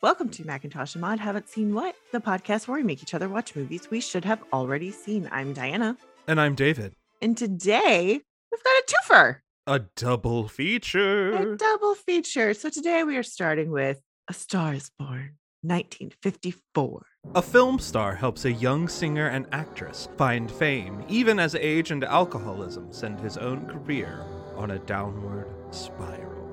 Welcome to Macintosh and Mod Haven't Seen What, the podcast where we make each other watch movies we should have already seen. I'm Diana. And I'm David. And today we've got a twofer. A double feature. A double feature. So today we are starting with A Star is Born, 1954. A film star helps a young singer and actress find fame, even as age and alcoholism send his own career on a downward spiral.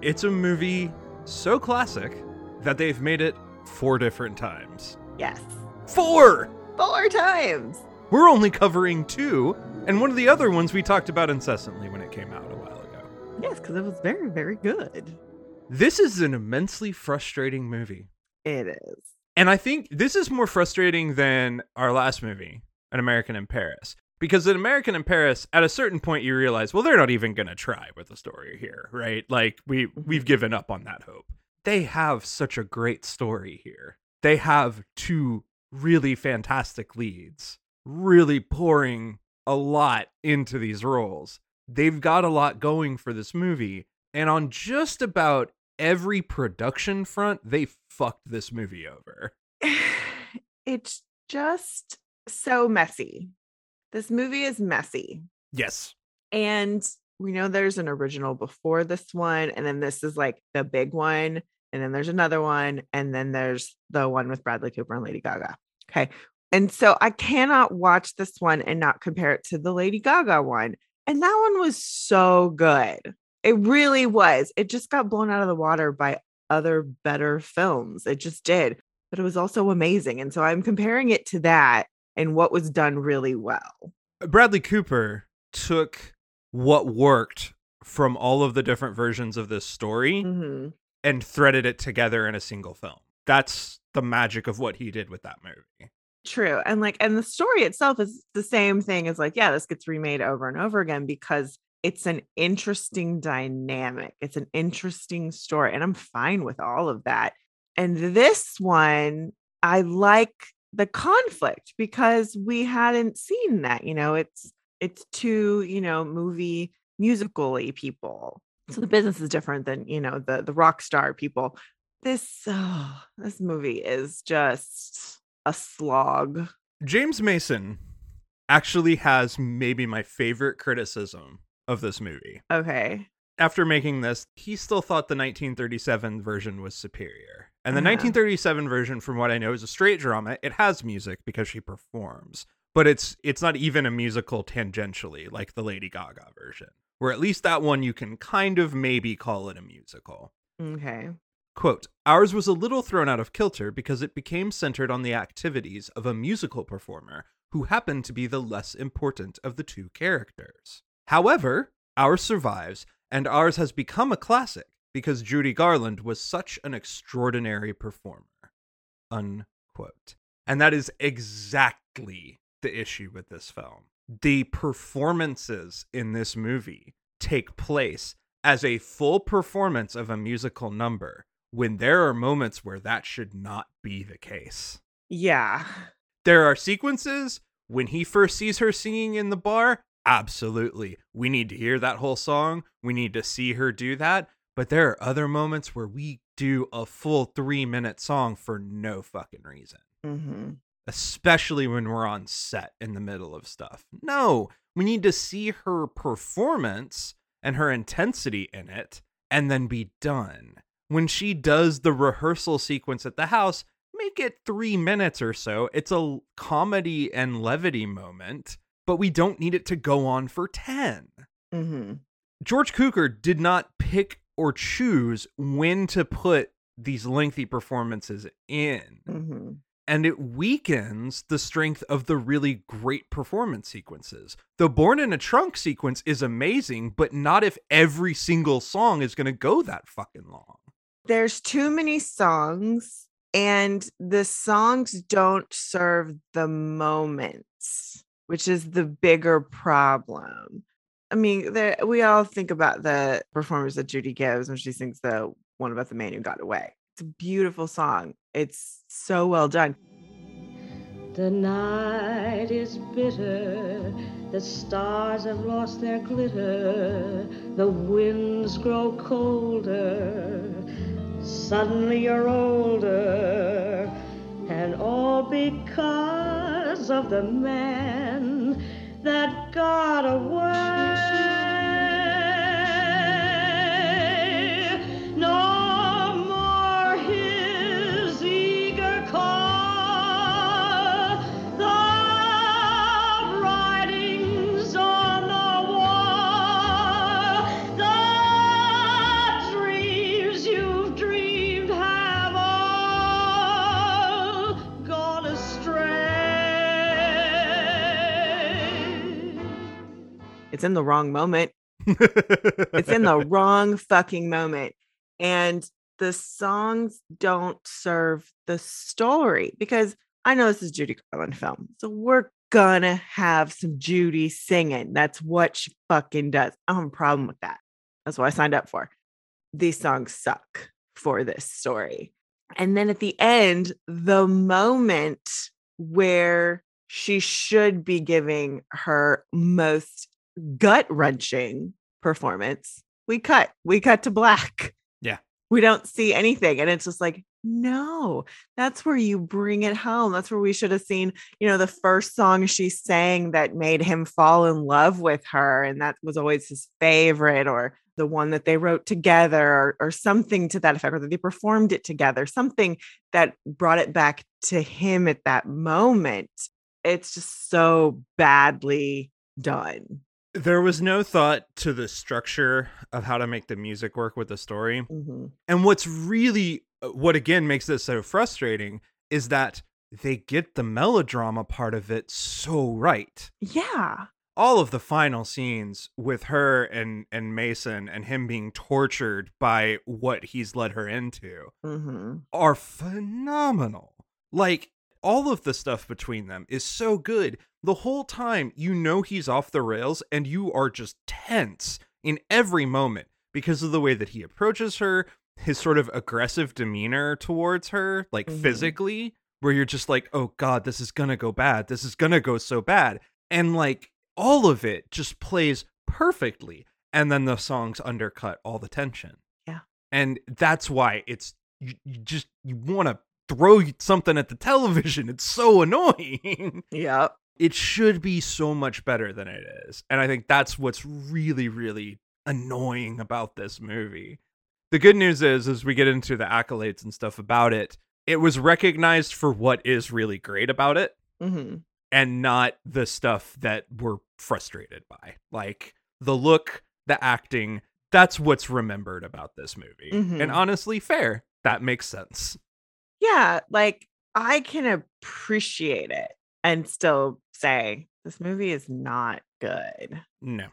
It's a movie so classic that they've made it four different times. Yes. Four! Four times. We're only covering two, and one of the other ones we talked about incessantly when it came out a while ago. Yes, because it was very, very good. This is an immensely frustrating movie. It is. And I think this is more frustrating than our last movie, An American in Paris. Because in American in Paris, at a certain point you realize, well, they're not even gonna try with the story here, right? Like we we've mm-hmm. given up on that hope. They have such a great story here. They have two really fantastic leads, really pouring a lot into these roles. They've got a lot going for this movie, and on just about every production front, they fucked this movie over. it's just so messy. This movie is messy. Yes. And we know there's an original before this one, and then this is like the big one, and then there's another one, and then there's the one with Bradley Cooper and Lady Gaga. Okay. And so I cannot watch this one and not compare it to the Lady Gaga one. And that one was so good. It really was. It just got blown out of the water by other better films. It just did. But it was also amazing. And so I'm comparing it to that and what was done really well. Bradley Cooper took what worked from all of the different versions of this story Mm-hmm. And threaded it together in a single film. That's the magic of what he did with that movie. True. And like, and the story itself is the same thing as like, yeah, this gets remade over and over again because it's an interesting dynamic. It's an interesting story. And I'm fine with all of that. And this one, I like the conflict because we hadn't seen that. You know, it's it's two, you know, movie musically people. So the business is different than, you know, the the rock star people. This oh, this movie is just a slog. James Mason actually has maybe my favorite criticism of this movie. Okay. After making this, he still thought the 1937 version was superior. And the Uh-huh. 1937 version, from what I know, is a straight drama. It has music because she performs, but it's it's not even a musical tangentially like the Lady Gaga version. Where at least that one you can kind of maybe call it a musical. Okay. Quote, ours was a little thrown out of kilter because it became centered on the activities of a musical performer who happened to be the less important of the two characters. However, ours survives, and ours has become a classic because Judy Garland was such an extraordinary performer. Unquote. And that is exactly the issue with this film. The performances in this movie take place as a full performance of a musical number when there are moments where that should not be the case. Yeah. There are sequences when he first sees her singing in the bar. Absolutely. We need to hear that whole song. We need to see her do that. But there are other moments where we do a full three minute song for no fucking reason, Mm-hmm. Especially when we're on set in the middle of stuff. No, we need to see her performance and her intensity in it and then be done. When she does the rehearsal sequence at the house, make it three minutes or so. It's a comedy and levity moment, but we don't need it to go on for 10. Mm-hmm. George Cukor did not pick or choose when to put these lengthy performances in. Mm-hmm. And it weakens the strength of the really great performance sequences. The Born in a Trunk sequence is amazing, but not if every single song is going to go that fucking long. There's too many songs, and the songs don't serve the moments, which is the bigger problem. I mean, there, we all think about the performance that Judy gives when she sings the one about the man who got away. It's a beautiful song. It's so well done. The night is bitter, the stars have lost their glitter, the winds grow colder, Suddenly you're older, and all because of the man that got away. It's in the wrong moment. It's in the wrong fucking moment. And the songs don't serve the story because I know this is Judy Garland film. So we're gonna have some Judy singing. That's what she fucking does. I don't have a problem with that. That's what I signed up for. These songs suck for this story. And then at the end, the moment where she should be giving her most gut wrenching performance, we cut. We cut to black. Yeah. We don't see anything. And it's just like, no, that's where you bring it home. That's where we should have seen, you know, the first song she sang that made him fall in love with her. And that was always his favorite, or the one that they wrote together, or, or something to that effect, or that they performed it together, something that brought it back to him at that moment. It's just so badly done. There was no thought to the structure of how to make the music work with the story. Mhm. And what's really, uh, what again makes this so frustrating is that they get the melodrama part of it so right. Yeah. All of the final scenes with her and and Mason and him being tortured by what he's led her into hmm are phenomenal. Like all of the stuff between them is so good. The whole time you know he's off the rails and you are just tense in every moment because of the way that he approaches her, his sort of aggressive demeanor towards her, like Mhm. physically, where you're just like, "Oh god, this is going to go bad. This is going to go so bad." And like all of it just plays perfectly and then the songs undercut all the tension. Yeah. And that's why it's you, you just you want to throw something at the television. It's so annoying. Yeah. it should be so much better than it is. And I think that's what's really really annoying about this movie. The good news is as we get into the accolades and stuff about it, it was recognized for what is really great about it hmm and not the stuff that we're frustrated by. Like the look, the acting, that's what's remembered about this movie. Mhm. And honestly, fair. That makes sense. Yeah. Like I can appreciate it and still say this movie is not good. No.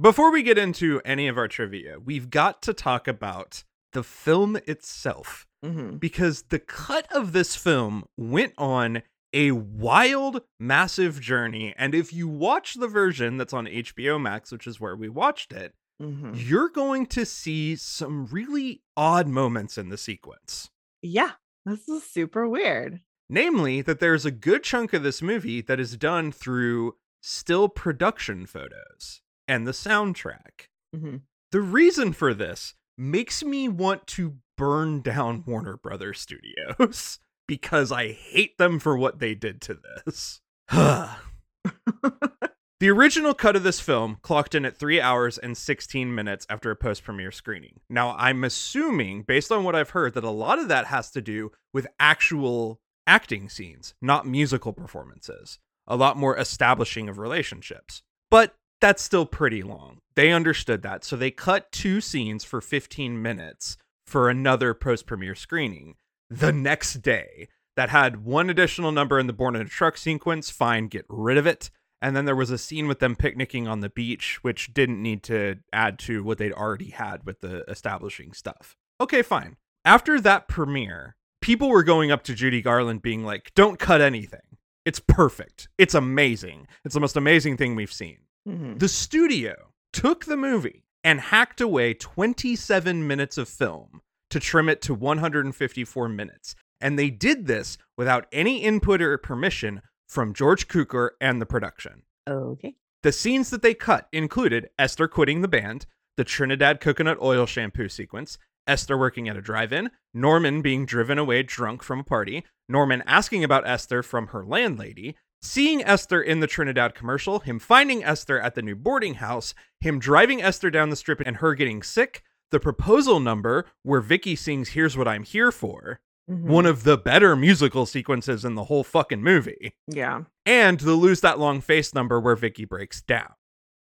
Before we get into any of our trivia, we've got to talk about the film itself hmm because the cut of this film went on a wild, massive journey. And if you watch the version that's on HBO Max, which is where we watched it, hmm you're going to see some really odd moments in the sequence. Yeah. This is super weird. Namely, that there's a good chunk of this movie that is done through still production photos and the soundtrack. hmm The reason for this makes me want to burn down Warner Brothers Studios because I hate them for what they did to this. the original cut of this film clocked in at 3 hours and 16 minutes after a post premiere screening. Now, I'm assuming, based on what I've heard, that a lot of that has to do with actual acting scenes, not musical performances. A lot more establishing of relationships. But that's still pretty long. They understood that, so they cut two scenes for 15 minutes for another post premiere screening the next day that had one additional number in the Born in a Trunk sequence. Fine, get rid of it. And then there was a scene with them picnicking on the beach, which didn't need to add to what they'd already had with the establishing stuff. Okay, fine. After that premiere, people were going up to Judy Garland being like, don't cut anything. It's perfect. It's amazing. It's the most amazing thing we've seen. hmm The studio took the movie and hacked away 27 minutes of film to trim it to 154 minutes. And they did this without any input or permission from George Cukor and the production. Okay. The scenes that they cut included Esther quitting the band, the Trinidad coconut oil shampoo sequence, Esther working at a drive in, Norman being driven away drunk from a party, Norman asking about Esther from her landlady, seeing Esther in the Trinidad commercial, him finding Esther at the new boarding house, him driving Esther down the strip and her getting sick, the proposal number where Vicky sings Here's What I'm Here For, Mhm. one of the better musical sequences in the whole fucking movie, yeah. and the Lose That Long Face number where Vicky breaks down.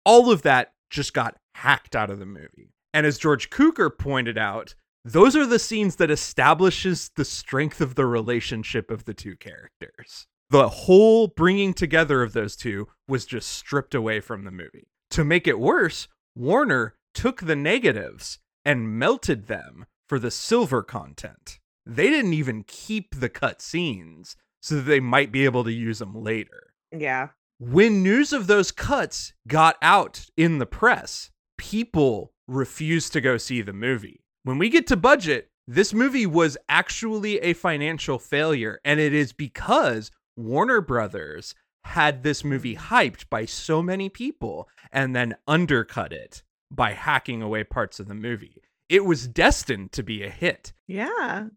All of that just got hacked out of the movie. And as George Cukor pointed out, those are the scenes that establishes the strength of the relationship of the two characters. The whole bringing together of those two was just stripped away from the movie. To make it worse, Warner took the negatives and melted them for the silver content. They didn't even keep the cut scenes so that they might be able to use them later. Yeah. When news of those cuts got out in the press, people refused to go see the movie. When we get to budget, this movie was actually a financial failure, and it is because Warner Brothers had this movie hyped by so many people and then undercut it by hacking away parts of the movie. It was destined to be a hit. Yeah.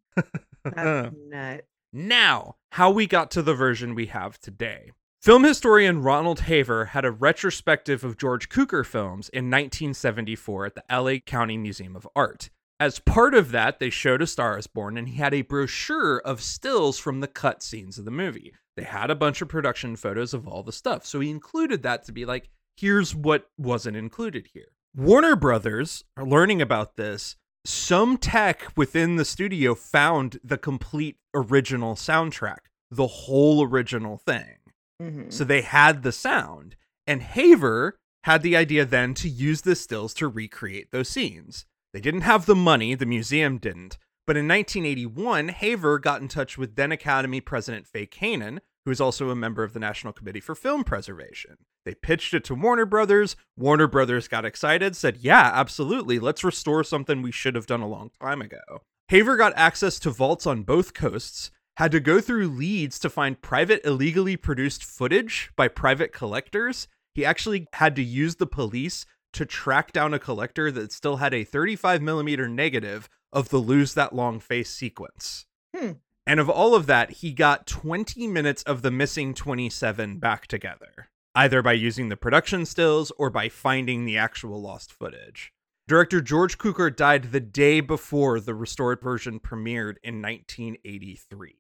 That's nut. Now, how we got to the version we have today. Film historian Ronald Haver had a retrospective of George Cukor films in 1974 at the LA County Museum of Art. As part of that, they showed A Star is Born, and he had a brochure of stills from the cut scenes of the movie. They had a bunch of production photos of all the stuff, so he included that to be like, here's what wasn't included here. Warner Brothers are learning about this. Some tech within the studio found the complete original soundtrack, the whole original thing. Mhm. So they had the sound. And Haver had the idea then to use the stills to recreate those scenes. They didn't have the money, the museum didn't. But in 1981, Haver got in touch with then Academy President Fay Kanin, who is also a member of the National Committee for Film Preservation. They pitched it to Warner Brothers. Warner Brothers got excited, said, Yeah, absolutely. Let's restore something we should have done a long time ago. Haver got access to vaults on both coasts, had to go through leads to find private illegally produced footage by private collectors. He actually had to use the police to track down a collector that still had a 35 millimeter negative of the lose that long face sequence. Hmm. And of all of that, he got 20 minutes of the missing 27 back together, either by using the production stills or by finding the actual lost footage. Director George Cukor died the day before the restored version premiered in 1983.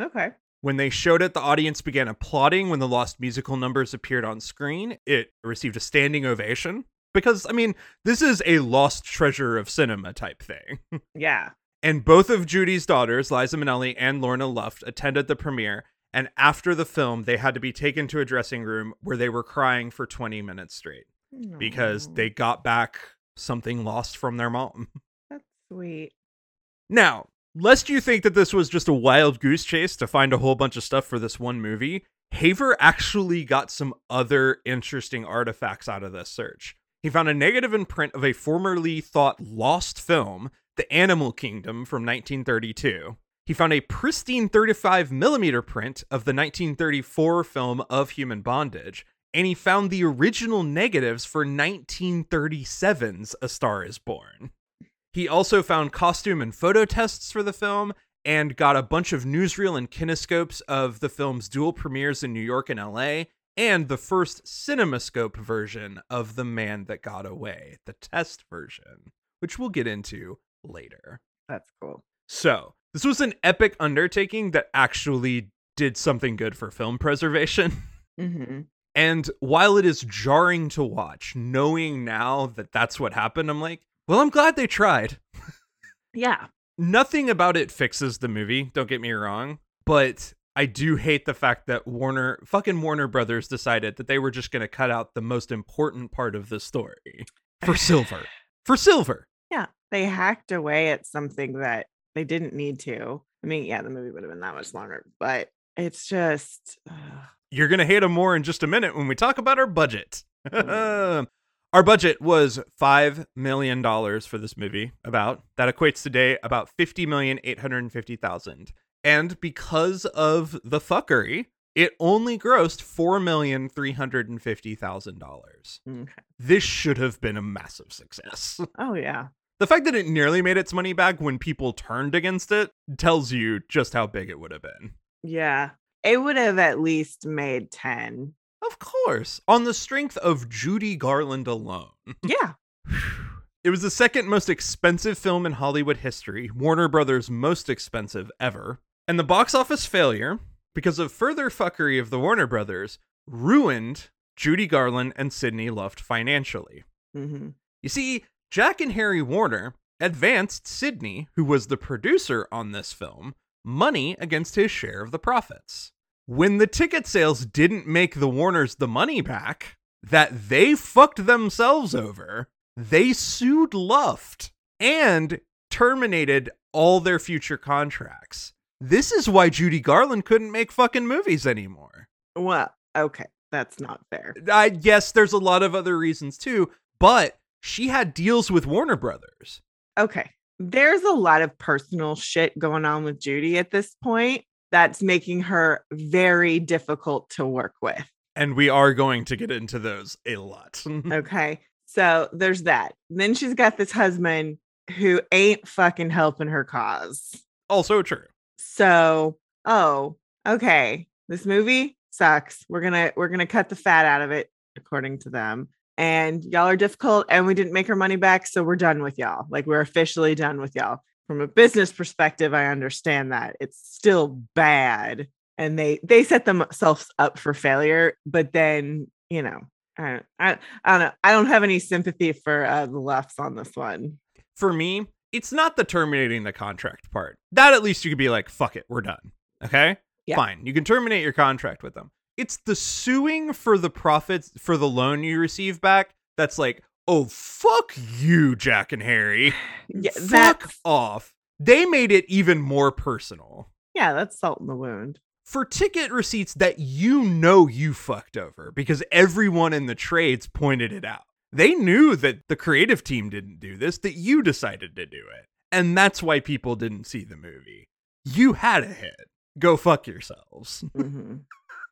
Okay. When they showed it, the audience began applauding when the lost musical numbers appeared on screen. It received a standing ovation because, I mean, this is a lost treasure of cinema type thing. Yeah. And both of Judy's daughters, Liza Minnelli and Lorna Luft, attended the premiere. And after the film, they had to be taken to a dressing room where they were crying for 20 minutes straight because they got back something lost from their mom. That's sweet. Now, lest you think that this was just a wild goose chase to find a whole bunch of stuff for this one movie, Haver actually got some other interesting artifacts out of this search. He found a negative imprint of a formerly thought lost film, The Animal Kingdom from 1932. He found a pristine 35 millimeter print of the 1934 film Of Human Bondage, and he found the original negatives for 1937's A Star is Born. He also found costume and photo tests for the film and got a bunch of newsreel and kinescopes of the film's dual premieres in New York and LA and the first cinemascope version of The Man That Got Away, the test version, which we'll get into later. That's cool. So, this was an epic undertaking that actually did something good for film preservation. Mm-hmm. And while it is jarring to watch, knowing now that that's what happened, I'm like, well, I'm glad they tried. Yeah. Nothing about it fixes the movie, don't get me wrong, but I do hate the fact that Warner, fucking Warner Brothers decided that they were just going to cut out the most important part of the story for silver. For silver. They hacked away at something that they didn't need to. I mean, yeah, the movie would have been that much longer, but it's just. You're going to hate them more in just a minute when we talk about our budget. Mm-hmm. our budget was $5 million for this movie, about. That equates today about 50,850,000. And because of the fuckery, it only grossed $4,350,000. Mm, okay. This should have been a massive success. Oh yeah. The fact that it nearly made its money back when people turned against it tells you just how big it would have been. Yeah. It would have at least made 10. Of course, on the strength of Judy Garland alone. Yeah. It was the second most expensive film in Hollywood history, Warner Brothers' most expensive ever. And the box office failure, because of further fuckery of the Warner Brothers, ruined Judy Garland and Sidney Luft financially. hmm You see, Jack and Harry Warner advanced Sidney, who was the producer on this film, money against his share of the profits. When the ticket sales didn't make the Warners the money back that they fucked themselves over, they sued Luft and terminated all their future contracts. This is why Judy Garland couldn't make fucking movies anymore. Well, okay. That's not fair. I guess there's a lot of other reasons too, but she had deals with Warner Brothers. Okay. There's a lot of personal shit going on with Judy at this point that's making her very difficult to work with. And we are going to get into those a lot. Okay. So there's that. Then she's got this husband who ain't fucking helping her cause. also true. So, oh, okay. This movie sucks. We're going to we're going to cut the fat out of it according to them. And y'all are difficult and we didn't make our money back, so we're done with y'all. Like we're officially done with y'all. From a business perspective, I understand that. It's still bad and they they set themselves up for failure, but then, you know, I I, I don't know. I don't have any sympathy for uh, the Lufts on this one. For me, it's not the terminating the contract part. That at least you could be like, fuck it, we're done. Okay? Yeah. Fine. You can terminate your contract with them. It's the suing for the profits for the loan you receive back that's like, oh, fuck you, Jack and Harry. Yeah, fuck that's off. They made it even more personal. yeah, that's salt in the wound. for ticket receipts that you know you fucked over because everyone in the trades pointed it out. They knew that the creative team didn't do this, that you decided to do it. And that's why people didn't see the movie. You had a hit. Go fuck yourselves. Mhm.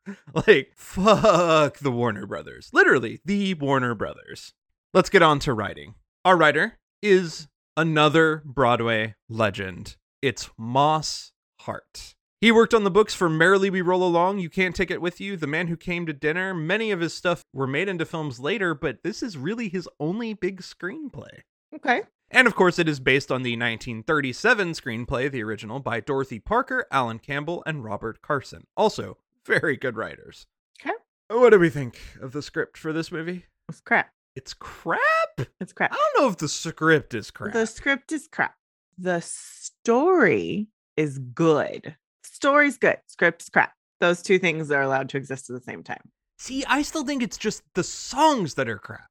like, fuck the Warner Brothers. Literally, the Warner Brothers. Let's get on to writing. Our writer is another Broadway legend. It's Moss Hart. He worked on the books for Merrily We Roll Along, You Can't Take It With You, The Man Who Came to Dinner. Many of his stuff were made into films later, but this is really his only big screenplay. Okay. And of course, it is based on the 1937 screenplay, the original, by Dorothy Parker, Alan Campbell, and Robert Carson. Also, very good writers. Okay. What do we think of the script for this movie? It's crap. It's crap? It's crap. I don't know if the script is crap. The script is crap. The story is good. Story's good. Script's crap. Those two things are allowed to exist at the same time. See, I still think it's just the songs that are crap.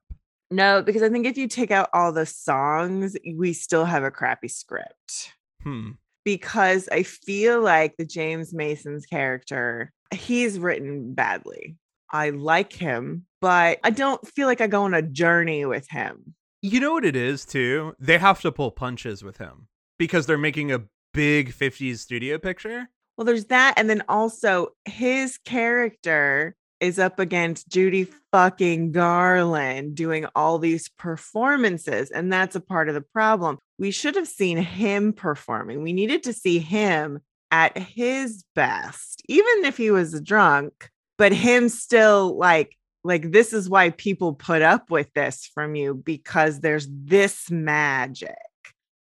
No, because I think if you take out all the songs, we still have a crappy script. Hmm. Because I feel like the James Mason's character, he's written badly. I like him, but I don't feel like I go on a journey with him. You know what it is, too? They have to pull punches with him because they're making a big 50s studio picture. Well, there's that. And then also his character is up against Judy fucking Garland doing all these performances. And that's a part of the problem. We should have seen him performing. We needed to see him at his best, even if he was drunk, but him still like, like this is why people put up with this from you because there's this magic.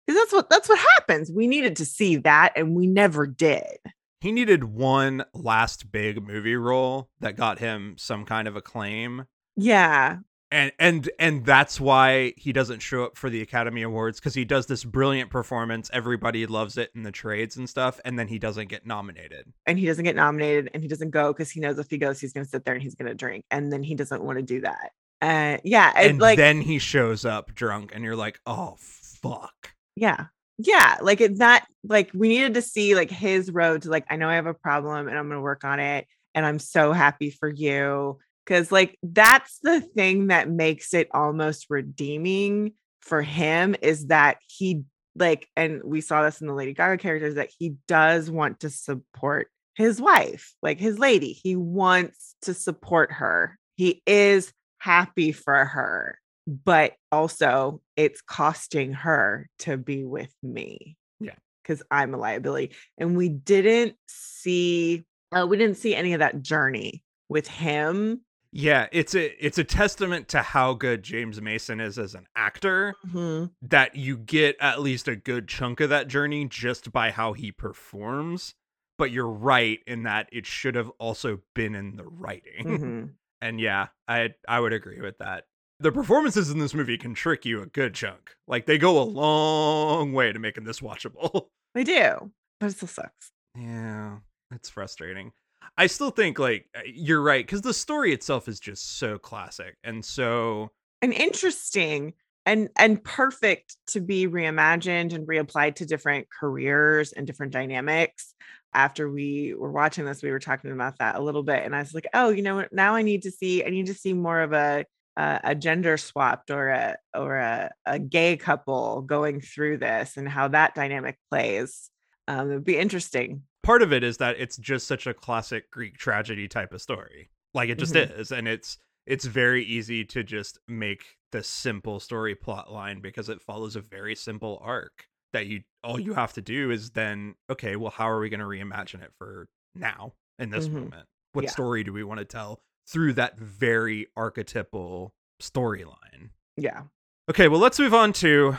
Because that's what that's what happens. We needed to see that and we never did. He needed one last big movie role that got him some kind of acclaim. Yeah. And and and that's why he doesn't show up for the Academy Awards because he does this brilliant performance. Everybody loves it in the trades and stuff, and then he doesn't get nominated. And he doesn't get nominated and he doesn't go because he knows if he goes, he's going to sit there and he's going to drink. And then he doesn't want to do that. Uh, yeah. And, And like, then he shows up drunk, and you're like, oh fuck. yeah. Yeah. Like it, that, like we needed to see like his road to like, I know I have a problem and I'm going to work on it. And I'm so happy for you. Cause like that's the thing that makes it almost redeeming for him is that he like, and we saw this in the Lady Gaga characters that he does want to support his wife, like his lady. He wants to support her. He is happy for her. but also it's costing her to be with me. Yeah. Because I'm a liability. And we didn't see uh, we didn't see any of that journey with him. Yeah, it's a it's a testament to how good James Mason is as an actor Mhm. that you get at least a good chunk of that journey just by how he performs. But you're right in that it should have also been in the writing. Mhm. And yeah, I I would agree with that. The performances in this movie can trick you a good chunk. Like they go a long way to making this watchable. They do, but it still sucks. Yeah, it's frustrating. I still think like uh, you're right cuz the story itself is just so classic and so and interesting and and perfect to be reimagined and reapplied to different careers and different dynamics. After we were watching this we were talking about that a little bit and i was like oh you know now i need to see i need to see more of a a, a gender swapped or a or a, a gay couple going through this and how that dynamic plays. Um, it'd be interesting part of it is that it's just such a classic Greek tragedy type of story. Like it just Mhm. is and it's it's very easy to just make the simple story plot line because it follows a very simple arc that you all you have to do is then okay, well how are we going to reimagine it for now in this Mhm. moment? What Yeah. story do we want to tell through that very archetypal storyline? yeah Okay, well, let's move on to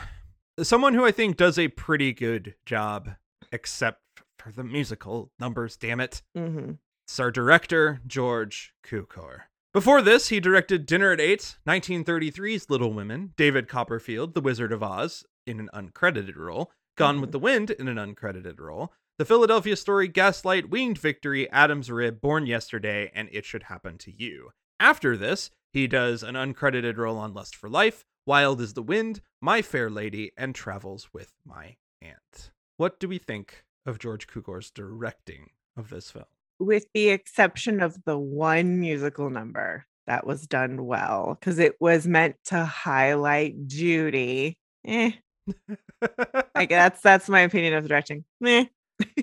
someone who I think does a pretty good job, except for the musical numbers, damn it. hmm It's our director, George Cukor. Before this, he directed Dinner at Eight, 1933's Little Women, David Copperfield, The Wizard of Oz, in an uncredited role, Gone with the Wind, in an uncredited role, The Philadelphia Story, Gaslight, Winged Victory, Adam's Rib, Born Yesterday, and It Should Happen to You. After this, he does an uncredited role on Lust for Life, Wild is the Wind, My Fair Lady, and Travels with My Aunt. What do we think of George Cukor's directing of this film? with the exception of the one musical number that was done well because it was meant to highlight Judy. Eh, like that's that's my opinion of the directing. Meh.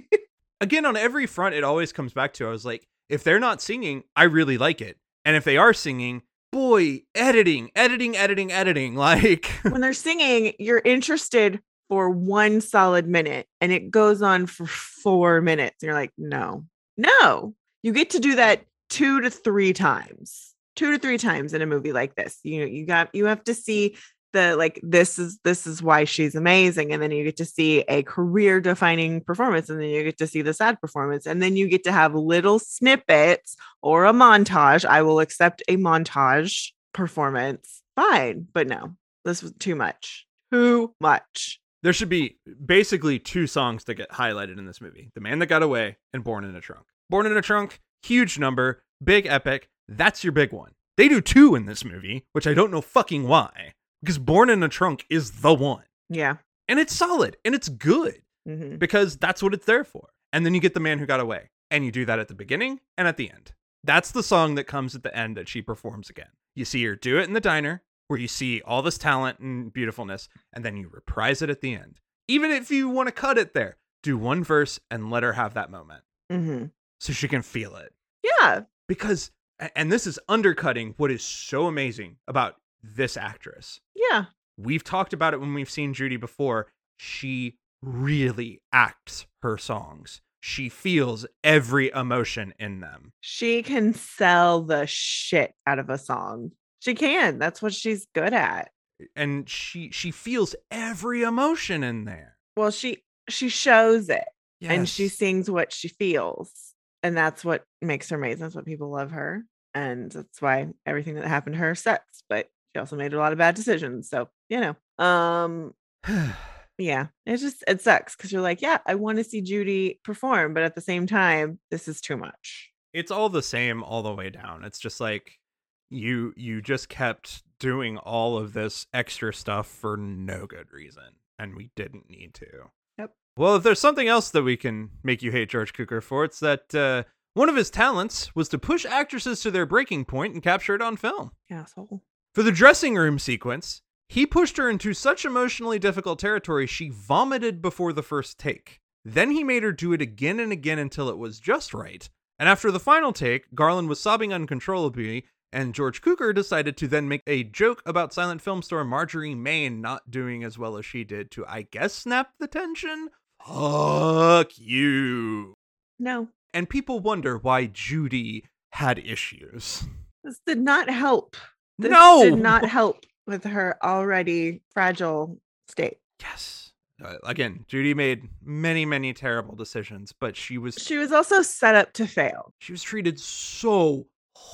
Again, on every front, it always comes back to I was like, if they're not singing, I really like it. And if they are singing, boy, editing, editing, editing, editing. Like, when they're singing, you're interested for one solid minute and it goes on for four minutes. And you're like, no, no, you get to do that two to three times, two to three times in a movie like this. You know, you got you have to see the like this is this is why she's amazing and then you get to see a career defining performance and then you get to see the sad performance and then you get to have little snippets or a montage i will accept a montage performance fine but no this was too much too much there should be basically two songs that get highlighted in this movie The Man That Got Away and Born in a Trunk. Born in a Trunk, huge number, big epic. That's your big one. They do two in this movie, which I don't know fucking why, because Born in a Trunk is the one. yeah And it's solid and it's good. hmm because that's what it's there for. And then you get the man who got away, and you do that at the beginning and at the end. That's the song that comes at the end that she performs again. You see her do it in the diner, where you see all this talent and beautifulness, and then you reprise it at the end. Even if you want to cut it there, do one verse and let her have that moment hmm so she can feel it. yeah Because, and this is undercutting what is so amazing about this actress yeah we've talked about it when we've seen Judy before. She really acts her songs. She feels every emotion in them. she can sell the shit out of a song she can that's what she's good at And she she feels every emotion in there. well she she shows it and she sings what she feels and that's what makes her amazing that's what people love her and that's why everything that happened to her sucks but she also made a lot of bad decisions so you know um yeah it just it sucks because you're like yeah i want to see judy perform but at the same time this is too much it's all the same all the way down. It's just like you you just kept doing all of this extra stuff for no good reason and we didn't need to. Yep. Well, if there's something else that we can make you hate George Cukor for, it's that uh, one of his talents was to push actresses to their breaking point and capture it on film. asshole For the dressing room sequence, he pushed her into such emotionally difficult territory she vomited before the first take. Then he made her do it again and again until it was just right. And after the final take, Garland was sobbing uncontrollably And George Cukor decided to then make a joke about silent film star Marjorie Main not doing as well as she did to, I guess, snap the tension. Fuck you. No, And people wonder why Judy had issues. this did not help. This no, did not help with her already fragile state. Yes. Uh, again, Judy made many, many terrible decisions, but she was She was also set up to fail. she was treated so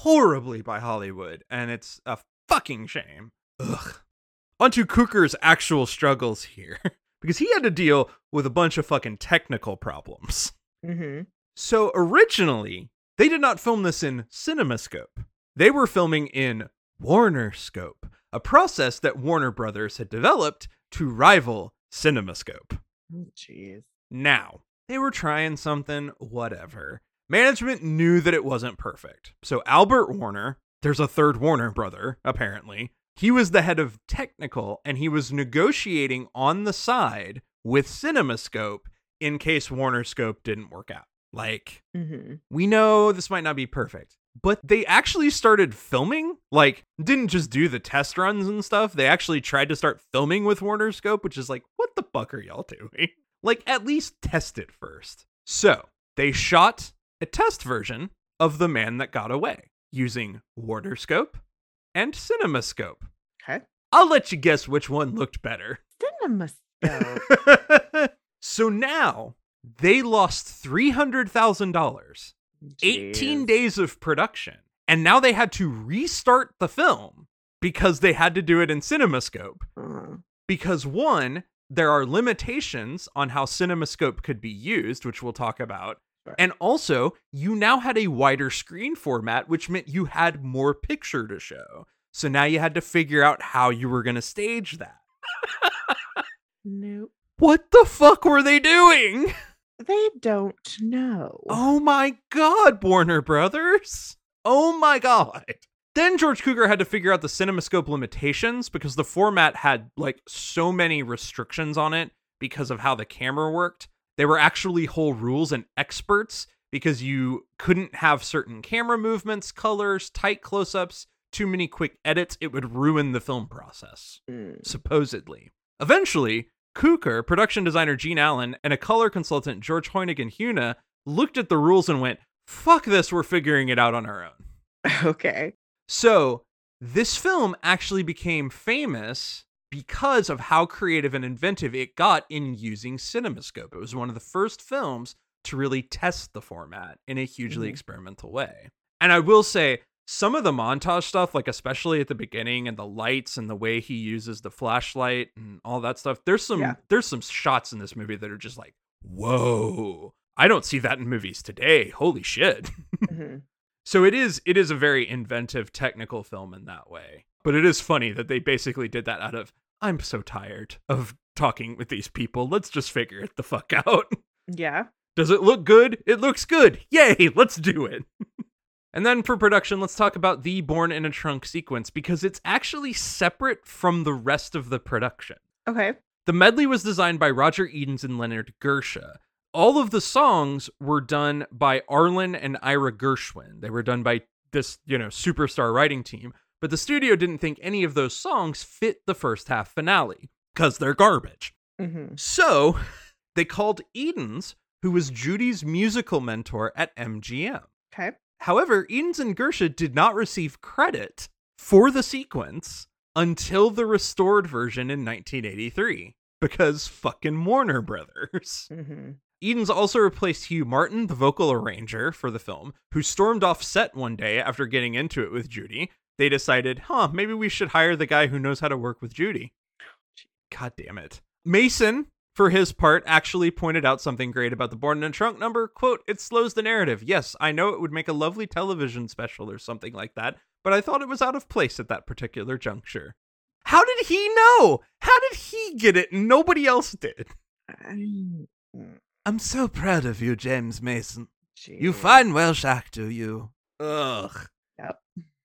horribly by Hollywood, and it's a fucking shame. Ugh. Onto Cukor's actual struggles here, because he had to deal with a bunch of fucking technical problems. Mm-hmm. So originally, they did not film this in CinemaScope. They were filming in Warner Scope, a process that Warner Brothers had developed to rival CinemaScope. Oh, jeez. Now, they were trying something, whatever. Management knew that it wasn't perfect. So Albert Warner, there's a third Warner brother, apparently. He was the head of technical and he was negotiating on the side with CinemaScope in case Warner Scope didn't work out. Like, Mm-hmm. we know this might not be perfect, but they actually started filming. Like, didn't just do the test runs and stuff. They actually tried to start filming with Warner Scope, which is like, what the fuck are y'all doing? Like, at least test it first. So, they shot a test version of The Man That Got Away using Warner Scope and CinemaScope. Okay. I'll let you guess which one looked better. Cinema scope. so now they lost $300,000 18 days of production. And now they had to restart the film because they had to do it in CinemaScope. Uh, Because one, there are limitations on how CinemaScope could be used, which we'll talk about. Sure. And also, you now had a wider screen format, which meant you had more picture to show. So now you had to figure out how you were going to stage that. nope. What the fuck were they doing? They don't know. Oh my god, Warner Brothers. Oh my god. Then George Cukor had to figure out the CinemaScope limitations because the format had like so many restrictions on it because of how the camera worked. They were actually whole rules and experts because you couldn't have certain camera movements, colors, tight close ups, too many quick edits. It would ruin the film process Mm. supposedly. Eventually, Cukor, production designer Gene Allen, and a color consultant George Hoyningen-Huene looked at the rules and went, fuck this, we're figuring it out on our own. Okay. So, this film actually became famous because of how creative and inventive it got in using CinemaScope. It was one of the first films to really test the format in a hugely Mhm. experimental way. And I will say, some of the montage stuff, like especially at the beginning and the lights and the way he uses the flashlight and all that stuff, there's some Yeah. there's some shots in this movie that are just like, whoa. I don't see that in movies today. Holy shit. Mhm. So it is it is a very inventive technical film in that way. But it is funny that they basically did that out of I'm so tired of talking with these people. Let's just figure it the fuck out. Yeah. Does it look good? It looks good. Yay, let's do it. and then for production, let's talk about the Born in a Trunk sequence because it's actually separate from the rest of the production. Okay. The medley was designed by Roger Edens and Leonard Gershe. All of the songs were done by Arlen and Ira Gershwin. They were done by this, you know, superstar writing team, but the studio didn't think any of those songs fit the first half finale because they're garbage. Mm-hmm. So they called Edens, who was Judy's musical mentor at MGM. Okay. However, Edens and Gershe did not receive credit for the sequence until the restored version in 1983 because fucking Warner Brothers. Mm-hmm. Edens also replaced Hugh Martin, the vocal arranger for the film, who stormed off set one day after getting into it with Judy. They decided, huh, maybe we should hire the guy who knows how to work with Judy. God damn it. Mason, for his part, actually pointed out something great about the Born in a Trunk number. Quote, it slows the narrative. Yes, I know it would make a lovely television special or something like that, but I thought it was out of place at that particular juncture. How did he know? How did he get it and nobody else did? I'm so proud of you, James Mason. You fine Welsh actor, you. Ugh. Yep.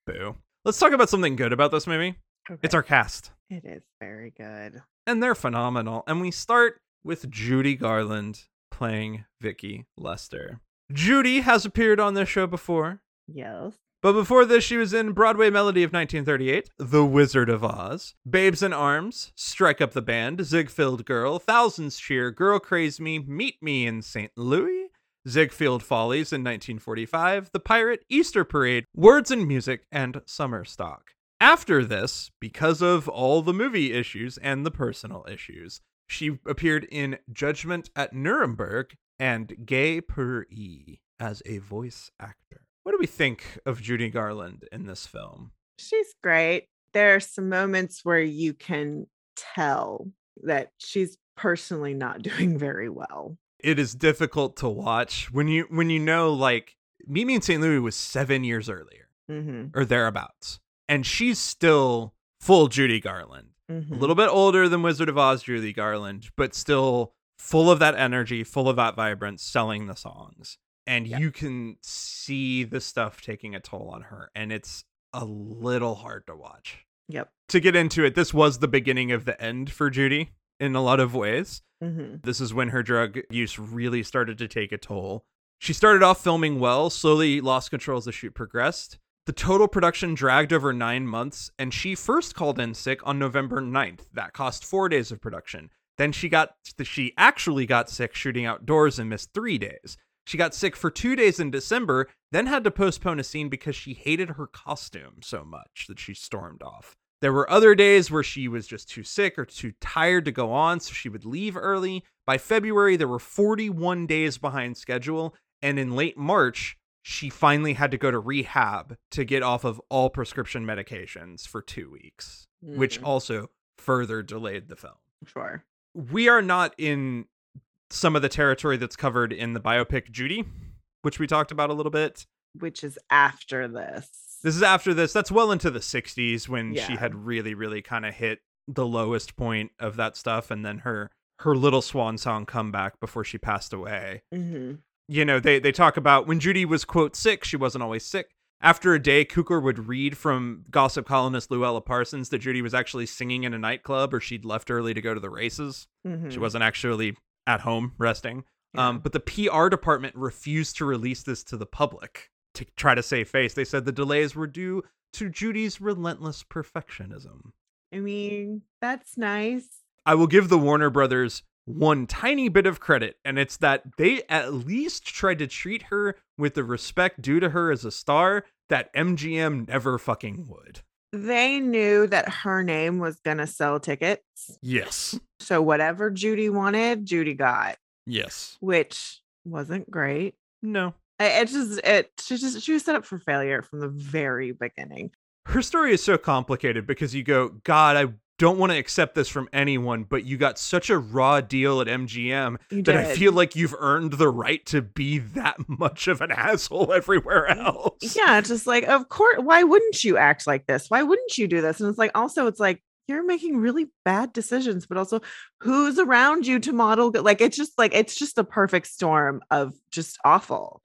Boo. Let's talk about something good about this movie. Okay. It's our cast. It is very good. and they're phenomenal. And we start with Judy Garland playing Vicky Lester. Judy has appeared on this show before. Yes. But before this, she was in Broadway Melody of 1938, The Wizard of Oz, Babes in Arms, Strike Up the Band, Ziegfeld Girl, Thousands Cheer, Girl Craze Me, Meet Me in St. Louis, Ziegfeld Follies in 1945, The Pirate, Easter Parade, Words and Music, and Summer Stock. After this, because of all the movie issues and the personal issues, she appeared in Judgment at Nuremberg and Gay Per E as a voice actor. What do we think of Judy Garland in this film? She's great. There are some moments where you can tell that she's personally not doing very well. It is difficult to watch when you when you know like Meet Me in St. Louis was seven years earlier Mm-hmm. or thereabouts, and she's still full Judy Garland. Mm-hmm. a little bit older than Wizard of Oz Judy Garland, but still full of that energy, full of that vibrance, selling the songs. And Yeah. you can see the stuff taking a toll on her, and it's a little hard to watch. Yep. To get into it, this was the beginning of the end for Judy in a lot of ways. Mm-hmm. This is when her drug use really started to take a toll. She started off filming well, slowly lost control as the shoot progressed. The total production dragged over nine months, and she first called in sick on November 9th. That cost four days of production. Then she got she actually got sick shooting outdoors and missed three days. She got sick for two days in December, then had to postpone a scene because she hated her costume so much that she stormed off. There were other days where she was just too sick or too tired to go on, so she would leave early. By February, there were 41 days behind schedule, and in late March, she finally had to go to rehab to get off of all prescription medications for two weeks, which Mhm. also further delayed the film. Sure. We are not in some of the territory that's covered in the biopic Judy, which we talked about a little bit. Which is after this. This is after this. That's well into the 60s when she had really, really kind of hit the lowest point of that stuff. And then her her little swan song comeback before she passed away. Mm-hmm. You know, they, they talk about when Judy was, quote, sick, she wasn't always sick. After a day, Cukor would read from gossip columnist Louella Parsons that Judy was actually singing in a nightclub or she'd left early to go to the races. Mm-hmm. She wasn't actually at home resting. Um, but the PR department refused to release this to the public to try to save face. They said the delays were due to Judy's relentless perfectionism. I mean, that's nice. I will give the Warner Brothers one tiny bit of credit, and it's that they at least tried to treat her with the respect due to her as a star that MGM never fucking would. They knew that her name was going to sell tickets. Yes. So whatever Judy wanted, Judy got, Yes. which wasn't great. No. It just it she just she was set up for failure from the very beginning. her story is so complicated because you go, God, I don't want to accept this from anyone, but you got such a raw deal at MGM that I feel like you've earned the right to be that much of an asshole everywhere else. Yeah, just like of course, why wouldn't you act like this? Why wouldn't you do this? And it's like also it's like you're making really bad decisions, but also who's around you to model? Like it's just like it's just a perfect storm of just awful.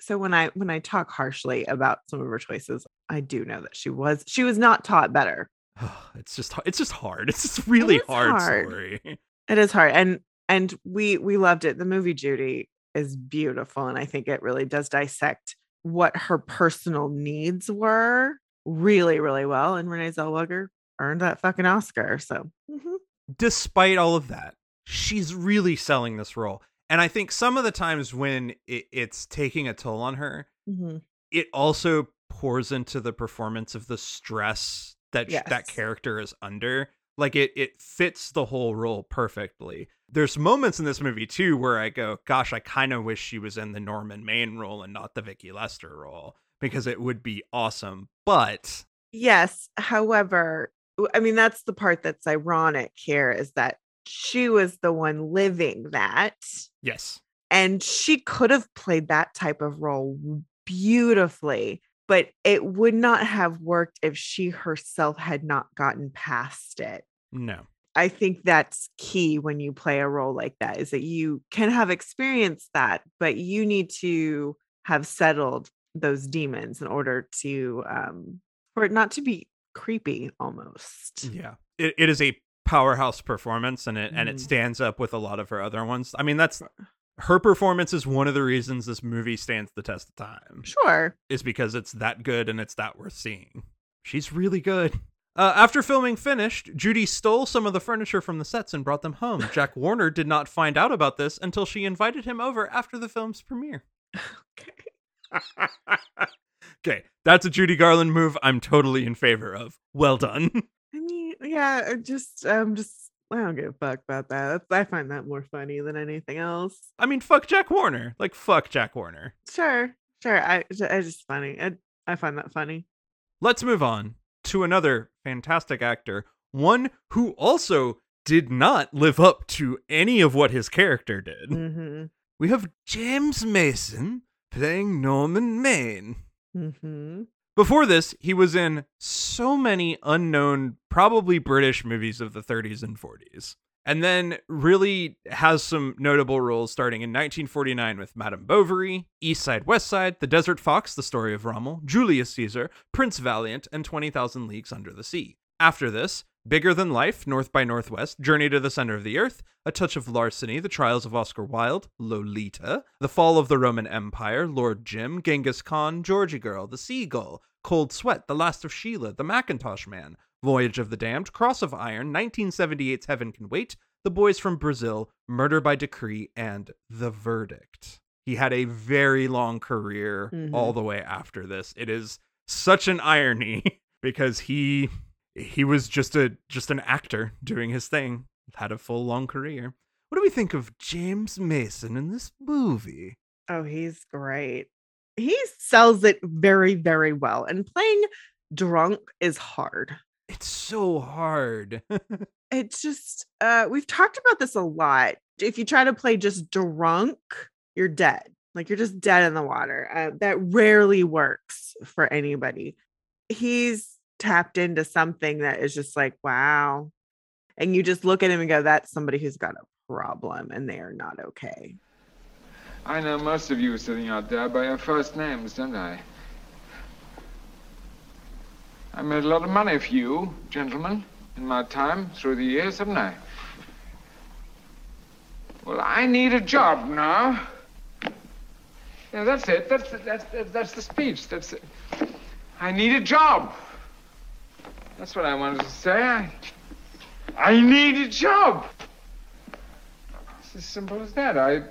So when I when I talk harshly about some of her choices, I do know that she was she was not taught better. it's just it's just hard. It's just really is hard, hard. story. It is hard. And and we we loved it. The movie Judy is beautiful. And I think it really does dissect what her personal needs were really, really well. And Renee Zellweger earned that fucking Oscar. So mhm. Despite all of that, she's really selling this role. And I think some of the times when it, it's taking a toll on her, Mhm. it also pours into the performance of the stress that sh- that character is under like it it fits the whole role perfectly there's moments in this movie too where i go gosh i kind of wish she was in the Norman Maine role and not the vicky lester role because it would be awesome but yes. However, I mean, that's the part that's ironic here is that she was the one living that. yes. And she could have played that type of role beautifully but it would not have worked if she herself had not gotten past it. No. I think that's key when you play a role like that is that you can have experienced that but you need to have settled those demons in order to um for it not to be creepy almost. Yeah. It, it is a powerhouse performance and it and it Mhm. stands up with a lot of her other ones i mean that's her performance is one of the reasons this movie stands the test of time. Sure. Is because it's that good and it's that worth seeing. She's really good. Uh, after filming finished, Judy stole some of the furniture from the sets and brought them home. Jack Warner did not find out about this until she invited him over after the film's premiere. Okay. okay, that's a Judy Garland move I'm totally in favor of. Well done. I yeah, it just I'm just I don't give a fuck about that. I find that more funny than anything else. I mean, fuck Jack Warner. Like, fuck Jack Warner. Sure, sure. I it's just funny. I I find that funny. Let's move on to another fantastic actor, one who also did not live up to any of what his character did. Mm-hmm. We have James Mason playing Norman Maine. Mm-hmm. Before this, he was in so many unknown, probably British movies of the 30s and 40s. And then really has some notable roles starting in 1949 with Madame Bovary, East Side, West Side, The Desert Fox, The Story of Rommel, Julius Caesar, Prince Valiant, and 20,000 Leagues Under the Sea. After this, Bigger Than Life, North by Northwest, Journey to the Center of the Earth, A Touch of Larceny, The Trials of Oscar Wilde, Lolita, The Fall of the Roman Empire, Lord Jim, Genghis Khan, Georgy Girl, The Seagull, Cold Sweat, The Last of Sheila, The Mackintosh Man, Voyage of the Damned, Cross of Iron, 1978's Heaven Can Wait, The Boys from Brazil, Murder by Decree, and The Verdict. He had a very long career Mhm. all the way after this. It is such an irony because he he was just a just an actor doing his thing, had a full long career. What do we think of James Mason in this movie? Oh, he's great. He sells it very, very well. And playing drunk is hard. It's so hard. It's just uh we've talked about this a lot. If you try to play just drunk, you're dead. Like you're just dead in the water. Uh, that rarely works for anybody. He's tapped into something that is just like, wow. And you just look at him and go, that's somebody who's got a problem and they are not okay. I know most of you sitting out there by your first names, don't I? I made a lot of money for you, gentlemen, in my time through the years, haven't I? Well, I need a job now. Yeah, that's it. That's that's that's, that's the speech. That's it. I need a job. That's what I wanted to say. I, I need a job. It's as simple as that. I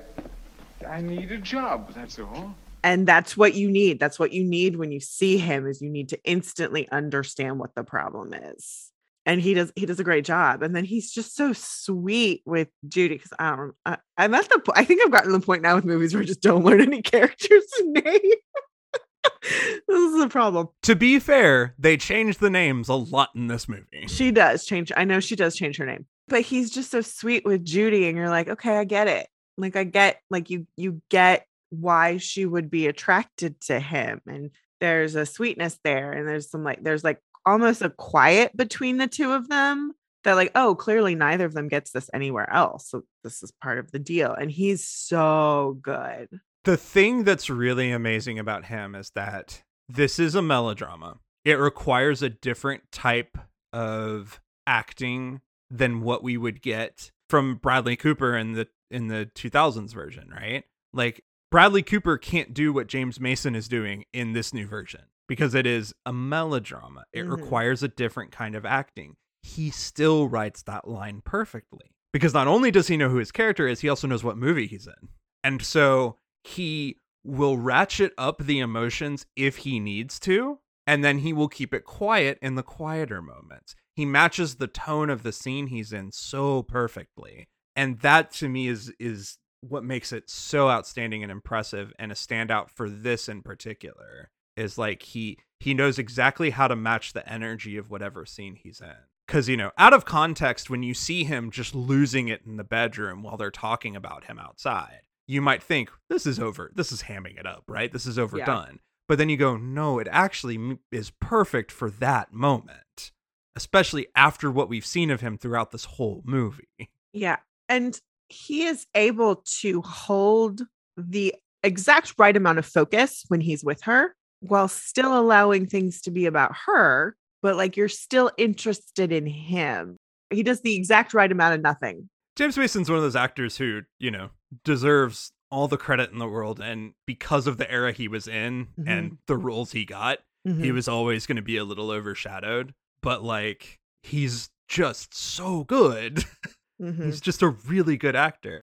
I need a job, that's all. and that's what you need. That's what you need when you see him is you need to instantly understand what the problem is. And he does he does a great job. And then he's just so sweet with judy because i um, don't I, i'm at the po- i think i've gotten to the point now with movies where i just don't learn any characters name this is a problem. To be fair, they change the names a lot in this movie. she does change i know she does change her name. But he's just so sweet with judy and you're like okay i get it like i get like you you get why she would be attracted to him and there's a sweetness there and there's some like there's like almost a quiet between the two of them that like oh clearly neither of them gets this anywhere else so this is part of the deal and he's so good The thing that's really amazing about him is that this is a melodrama. It requires a different type of acting than what we would get from Bradley Cooper in the in the 2000s version, right? Like Bradley Cooper can't do what James Mason is doing in this new version because it is a melodrama. It Mhm. requires a different kind of acting. He still writes that line perfectly because not only does he know who his character is, he also knows what movie he's in. And so he will ratchet up the emotions if he needs to, and then he will keep it quiet in the quieter moments. He matches the tone of the scene he's in so perfectly. And that to me is is what makes it so outstanding and impressive and a standout for this in particular is like he he knows exactly how to match the energy of whatever scene he's in. Because you know out of context when you see him just losing it in the bedroom while they're talking about him outside you might think this is over this is hamming it up right? This is overdone. But then you go no it actually is perfect for that moment especially after what we've seen of him throughout this whole movie. Yeah. And he is able to hold the exact right amount of focus when he's with her while still allowing things to be about her, but like you're still interested in him. He does the exact right amount of nothing. James Mason's one of those actors who, you know, deserves all the credit in the world. And because of the era he was in and the roles he got, he Mhm. was always going to be a little overshadowed. But like, he's just so good. Mhm. He's just a really good actor.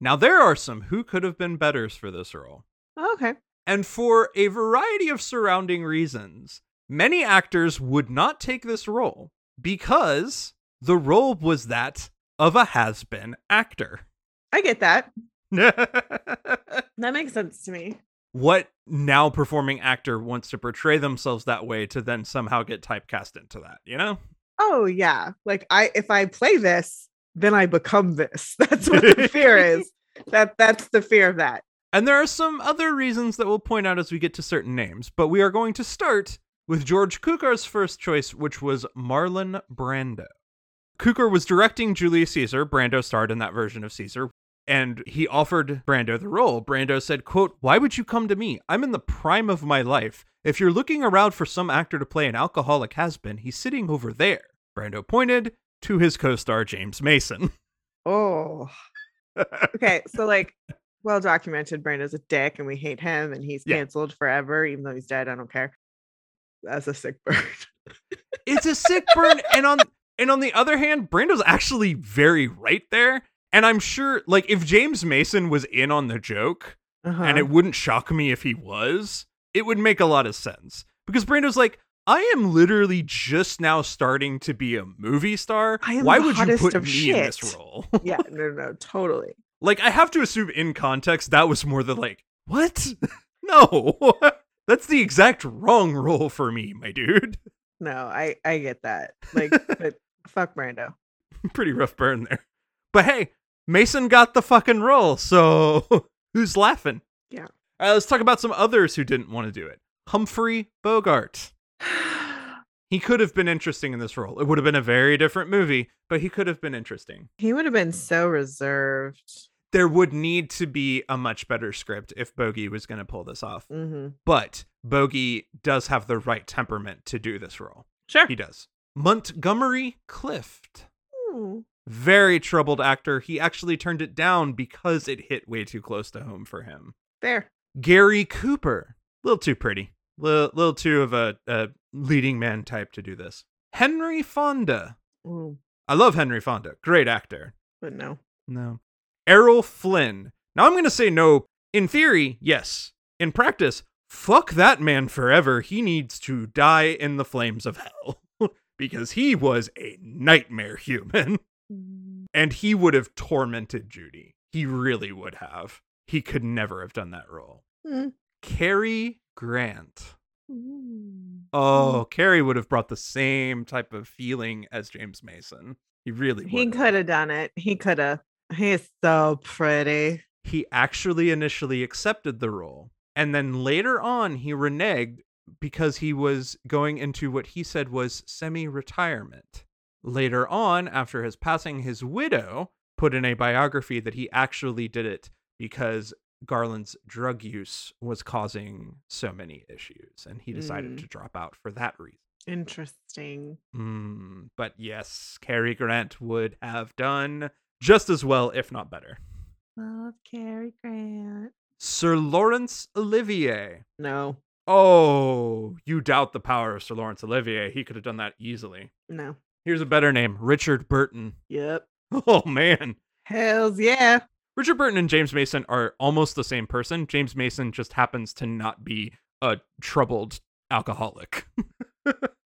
Now, there are some who could have been betters for this role. okay. And for a variety of surrounding reasons, many actors would not take this role because the role was that of a has been actor. I get that. That makes sense to me. what now performing actor wants to portray themselves that way to then somehow get typecast into that, you know? Oh yeah. Like I if I play this, then I become this. That's what the fear is. That that's the fear of that. And there are some other reasons that we'll point out as we get to certain names, but we are going to start with George Cukor's first choice, which was Marlon Brando. Cukor was directing Julius Caesar. Brando starred in that version of Caesar, and he offered Brando the role. Brando said, quote, Why would you come to me? I'm in the prime of my life. If you're looking around for some actor to play an alcoholic has-been, he's sitting over there. Brando pointed to his co-star James Mason. Oh. Okay. So like well documented Brando's a dick and we hate him and he's Yeah. canceled forever, even though he's dead. I don't care. That's a sick bird. it's a sick burn and on and on the other hand brando's actually very right there and i'm sure like if james mason was in on the joke Uh-huh. and it wouldn't shock me if he was it would make a lot of sense because brando's like i am literally just now starting to be a movie star I am why would you put me in this role yeah, no, no, totally. like i have to assume in context that was more the like what no that's the exact wrong role for me my dude No, I I get that. Like, but fuck Brando. pretty rough burn there. But hey, Mason got the fucking role, so who's laughing? Yeah. All right, let's talk about some others who didn't want to do it. Humphrey Bogart. He could have been interesting in this role. It would have been a very different movie, but he could have been interesting. he would have been so reserved. There would need to be a much better script if Bogey was going to pull this off. Mm-hmm. But Bogey does have the right temperament to do this role. Sure. He does. Montgomery Clift. Ooh. very troubled actor. He actually turned it down because it hit way too close to home for him. There. Gary Cooper, a little too pretty, little, little too of a, a leading man type to do this. Henry Fonda. Ooh. I love Henry Fonda, great actor. But no. No. Errol Flynn. Now I'm going to say no. In theory, yes. In practice, fuck that man forever. He needs to die in the flames of hell because he was a nightmare human. And he would have tormented Judy. He really would have. He could never have done that role. Mm. Cary Grant. Ooh. Oh, Cary would have brought the same type of feeling as James Mason. He really would. He could have done it. He could have. He's so pretty. He actually initially accepted the role. And then later on, he reneged because he was going into what he said was semi retirement. Later on, after his passing, his widow put in a biography that he actually did it because Garland's drug use was causing so many issues, and he decided Mm. to drop out for that reason. Interesting. Mm, but yes, Cary Grant would have done just as well, if not better. Love Cary Grant. Sir Laurence Olivier. No. Oh, you doubt the power of Sir Laurence Olivier. He could have done that easily. No. Here's a better name Richard Burton. Yep. Oh, man. Hells yeah. Richard Burton and James Mason are almost the same person. James Mason just happens to not be a troubled alcoholic.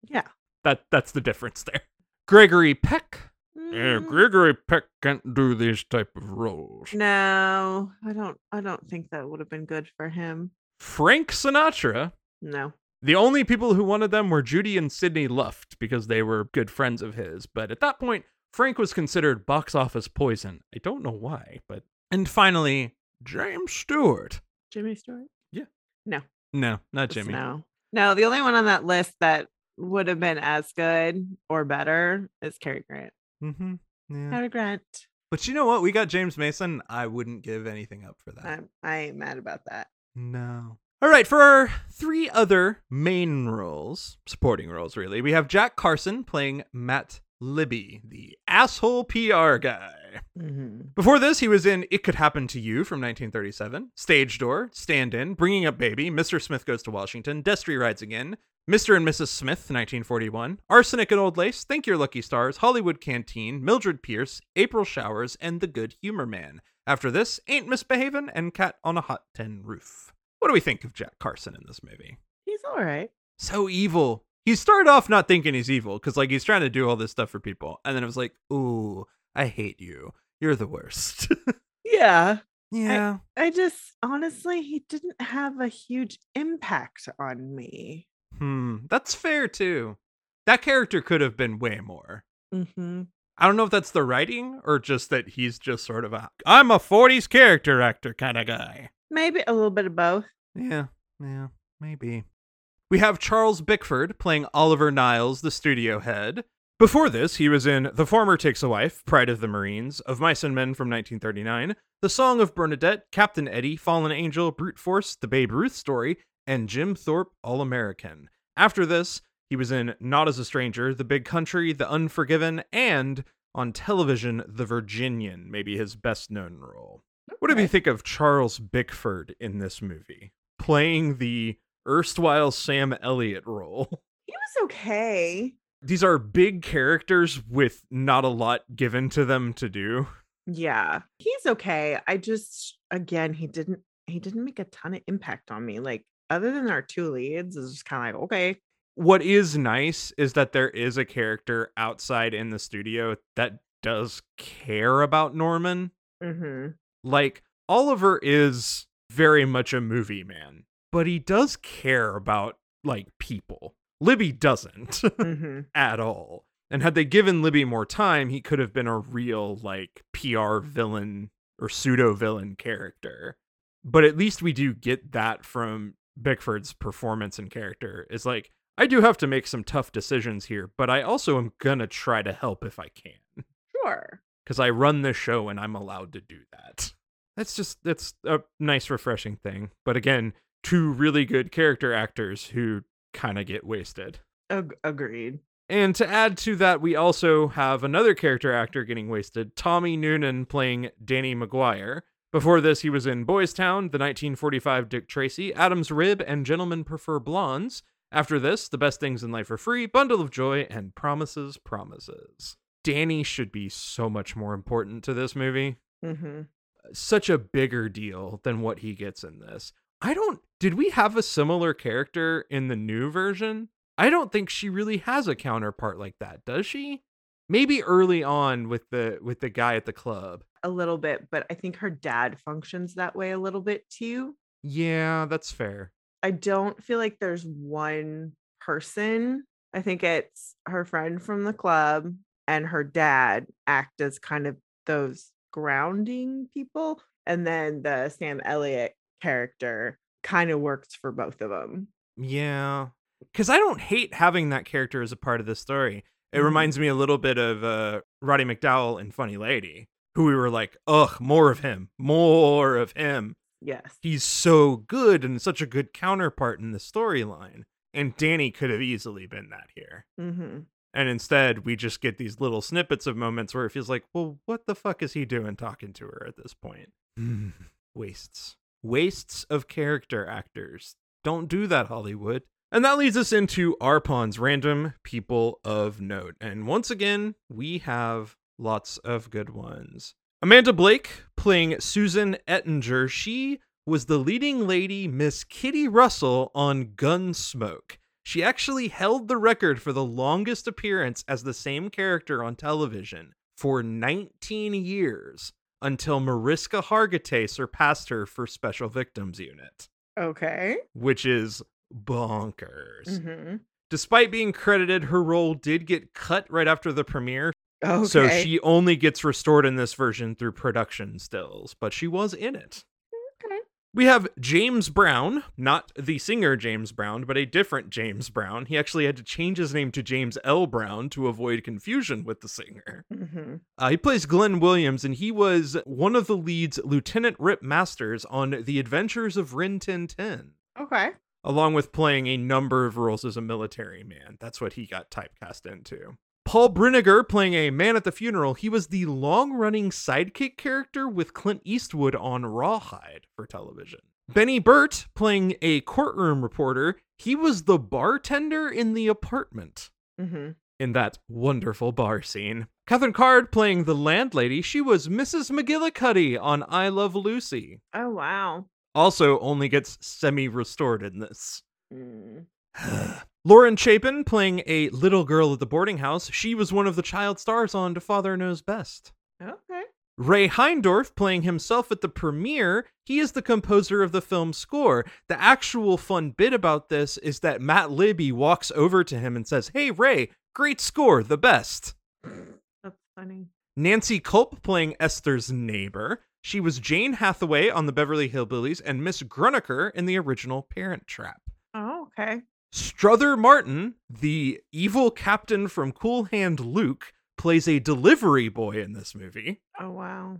Yeah. That that's the difference there. Gregory Peck. Yeah, Mm, Gregory Peck can't do these type of roles. No, I don't. I don't think that would have been good for him. Frank Sinatra. No. The only people who wanted them were Judy and Sidney Luft because they were good friends of his. But at that point, Frank was considered box office poison. I don't know why, but and finally, James Stewart. Jimmy Stewart. Yeah. No, No, not Just Jimmy. No. No. The only one on that list that would have been as good or better is Cary Grant. Mm-hmm. Yeah. Cary Grant. But you know what? We got James Mason. I wouldn't give anything up for that. I'm, I ain't mad about that. No. All right, for our three other main roles, supporting roles really, we have Jack Carson playing Matt Libby, the asshole PR guy. Mhm. Before this, he was in It Could Happen to You from 1937, Stage Door, Stand In, Bringing Up Baby, Mr. Smith Goes to Washington, Destry Rides Again, Mr. and Mrs. Smith, 1941, Arsenic and Old Lace, Thank Your Lucky Stars, Hollywood Canteen, Mildred Pierce, April Showers, and The Good Humor Man. After this, Ain't Misbehavin' and Cat on a Hot Tin Roof. What do we think of Jack Carson in this movie? He's all right. So evil. He started off not thinking he's evil because, like, he's trying to do all this stuff for people. And then it was like, ooh, I hate you. You're the worst. Yeah. yeah. I just honestly, he didn't have a huge impact on me. Hmm. That's fair, too. That character could have been way more. Mm-hmm. I don't know if that's the writing or just that he's just sort of a I'm a 40s character actor kind of guy. Maybe a little bit of both. Yeah, yeah, maybe. We have Charles Bickford playing Oliver Niles, the studio head. Before this, he was in The Farmer Takes a Wife, Pride of the Marines, Of Mice and Men from 1939, The Song of Bernadette, Captain Eddie, Fallen Angel, Brute Force, The Babe Ruth Story, and Jim Thorpe All American. After this, he was in Not as a Stranger, The Big Country, The Unforgiven, and on television, The Virginian, maybe his best known role. What do you think of Charles Bickford in this movie? Playing the erstwhile Sam Elliott role. He was okay. These are big characters with not a lot given to them to do. Yeah. He's okay. I just again, he didn't he didn't make a ton of impact on me. Like other than our two leads, it's just kind of like, okay. What is nice is that there is a character outside in the studio that does care about Norman. hmm Like, Oliver is very much a movie man, but he does care about, like, people. Libby doesn't. hmm at all. And had they given Libby more time, he could have been a real like PR villain or pseudo villain character. But at least we do get that from Bickford's performance and character. Is like I do have to make some tough decisions here, but I also am gonna try to help if I can Sure. because I run the show and I'm allowed to do that. That's just that's a nice refreshing thing. But again, two really good character actors who kind of get wasted. Ag- agreed. And to add to that, we also have another character actor getting wasted, Tommy Noonan playing Danny McGuire. Before this, he was in Boys Town, the 1945 Dick Tracy, Adam's Rib, and Gentlemen Prefer Blondes. After this, The Best Things in Life Are Free, Bundle of Joy, and Promises, Promises. Danny should be so much more important to this movie. hmm Such a bigger deal than what he gets in this. I don't. Did we have a similar character in the new version? I don't think she really has a counterpart like that, does she? Maybe early on with the with the guy at the club. A little bit, but I think her dad functions that way a little bit too. Yeah, that's fair. I don't feel like there's one person. I think it's her friend from the club and her dad act as kind of those grounding people. And then the Sam Elliott character kind of works for both of them. Yeah. Cuz I don't hate having that character as a part of the story. It Mhm. reminds me a little bit of uh Roddy McDowall in Funny Lady, who we were like, "Ugh, more of him. More of him." Yes. he's so good and such a good counterpart in the storyline. And Danny could have easily been that here. hmm And instead, we just get these little snippets of moments where it feels like, well, what the fuck is he doing talking to her at this point? Wastes. Wastes of character actors. Don't do that, Hollywood. And that leads us into Arpon's random people of note. And once again, we have lots of good ones. Amanda Blake playing Susan Ettinger. She was the leading lady, Miss Kitty Russell, on Gunsmoke. She actually held the record for the longest appearance as the same character on television for 19 years until Mariska Hargitay surpassed her for Special Victims Unit, Okay. which is bonkers. hmm Despite being credited, her role did get cut right after the premiere, Okay. so she only gets restored in this version through production stills, but she was in it. We have James Brown, not the singer James Brown, but a different James Brown. He actually had to change his name to James L. Brown to avoid confusion with the singer. hmm Uh, he plays Glenn Williams, and he was one of the leads, Lieutenant Rip Masters, on The Adventures of Rin Tin Tin, Okay. along with playing a number of roles as a military man. That's what he got typecast into. Paul Brinegar playing a man at the funeral, he was the long running sidekick character with Clint Eastwood on Rawhide for television. Benny Burt playing a courtroom reporter, he was the bartender in the apartment Mm-hmm. in that wonderful bar scene. Kathryn Card playing the landlady, she was Mrs. McGillicuddy on I Love Lucy. Oh wow. Also, only gets semi restored in this. Mm. Lauren Chapin playing a little girl at the boarding house. She was one of the child stars on To Father Knows Best. Okay. Ray Heindorf playing himself at the premiere. He is the composer of the film score. The actual fun bit about this is that Matt Libby walks over to him and says, Hey, Ray, great score, the best. That's funny. Nancy Kulp playing Esther's neighbor. She was Jane Hathaway on the Beverly Hillbillies and Miss Grunecker in the original Parent Trap. Oh, okay. Strother Martin, the evil captain from Cool Hand Luke, plays a delivery boy in this movie. Oh wow.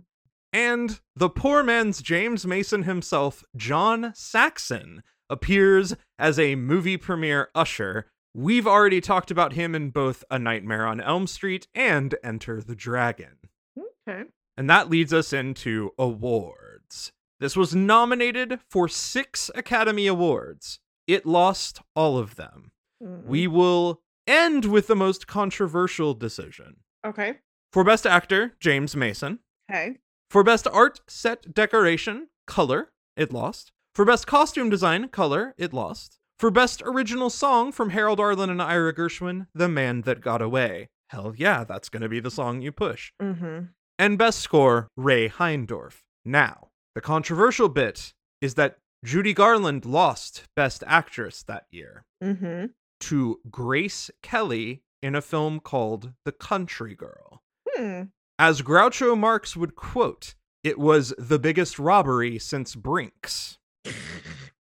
And the poor man's James Mason himself, John Saxon, appears as a movie premiere usher. We've already talked about him in both A Nightmare on Elm Street and Enter the Dragon. Okay. And that leads us into awards. This was nominated for six Academy Awards. It lost all of them. Mm. We will end with the most controversial decision. Okay. For Best Actor, James Mason. Okay. For Best Art, Set Decoration, Color, it lost. For Best Costume Design, Color, it lost. For Best Original Song from Harold Arlen and Ira Gershwin, The Man That Got Away. Hell yeah, that's going to be the song you push. Mm-hmm. And Best Score, Ray Heindorf. Now, the controversial bit is that Judy Garland lost Best Actress that year Mm-hmm. to Grace Kelly in a film called The Country Girl. Hmm. As Groucho Marx would quote, it was the biggest robbery since Brinks.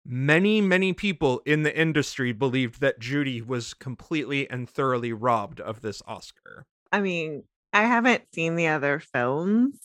Many, many people in the industry believed that Judy was completely and thoroughly robbed of this Oscar. I mean, I haven't seen the other films,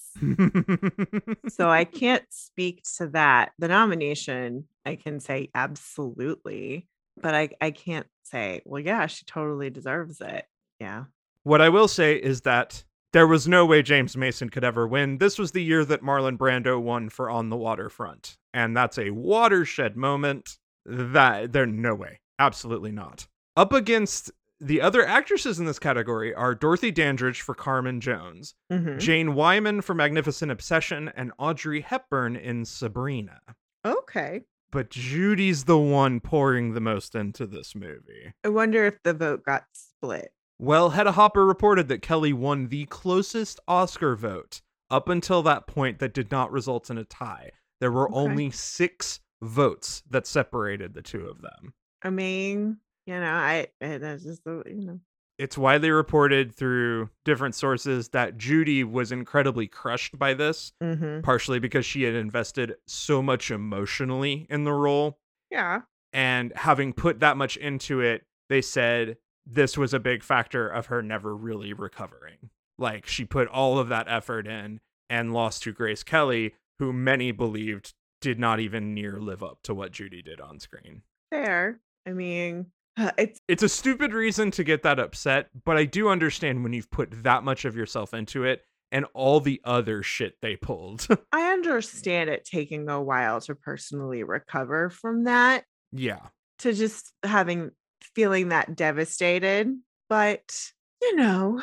so I can't speak to that. The nomination, I can say absolutely, but I, I can't say, well, yeah, she totally deserves it. Yeah. what I will say is that there was no way James Mason could ever win. This was the year that Marlon Brando won for On the Waterfront, and that's a watershed moment. That there no way, absolutely not. Up against the other actresses in this category are Dorothy Dandridge for Carmen Jones, Mhm. Jane Wyman for Magnificent Obsession, and Audrey Hepburn in Sabrina. Okay. But Judy's the one pouring the most into this movie. I wonder if the vote got split. Well, Hedda Hopper reported that Kelly won the closest Oscar vote up until that point that did not result in a tie. There were Okay. only six votes that separated the two of them. I mean, you know, I, I that's just the you know. It's widely reported through different sources that Judy was incredibly crushed by this, Mm-hmm. partially because she had invested so much emotionally in the role. Yeah. And having put that much into it, they said this was a big factor of her never really recovering. Like she put all of that effort in and lost to Grace Kelly, who many believed did not even near live up to what Judy did on screen. Fair. I mean, it's It's a stupid reason to get that upset, but I do understand when you've put that much of yourself into it and all the other shit they pulled. I understand it taking a while to personally recover from that, yeah. to just having feeling that devastated. But, you know,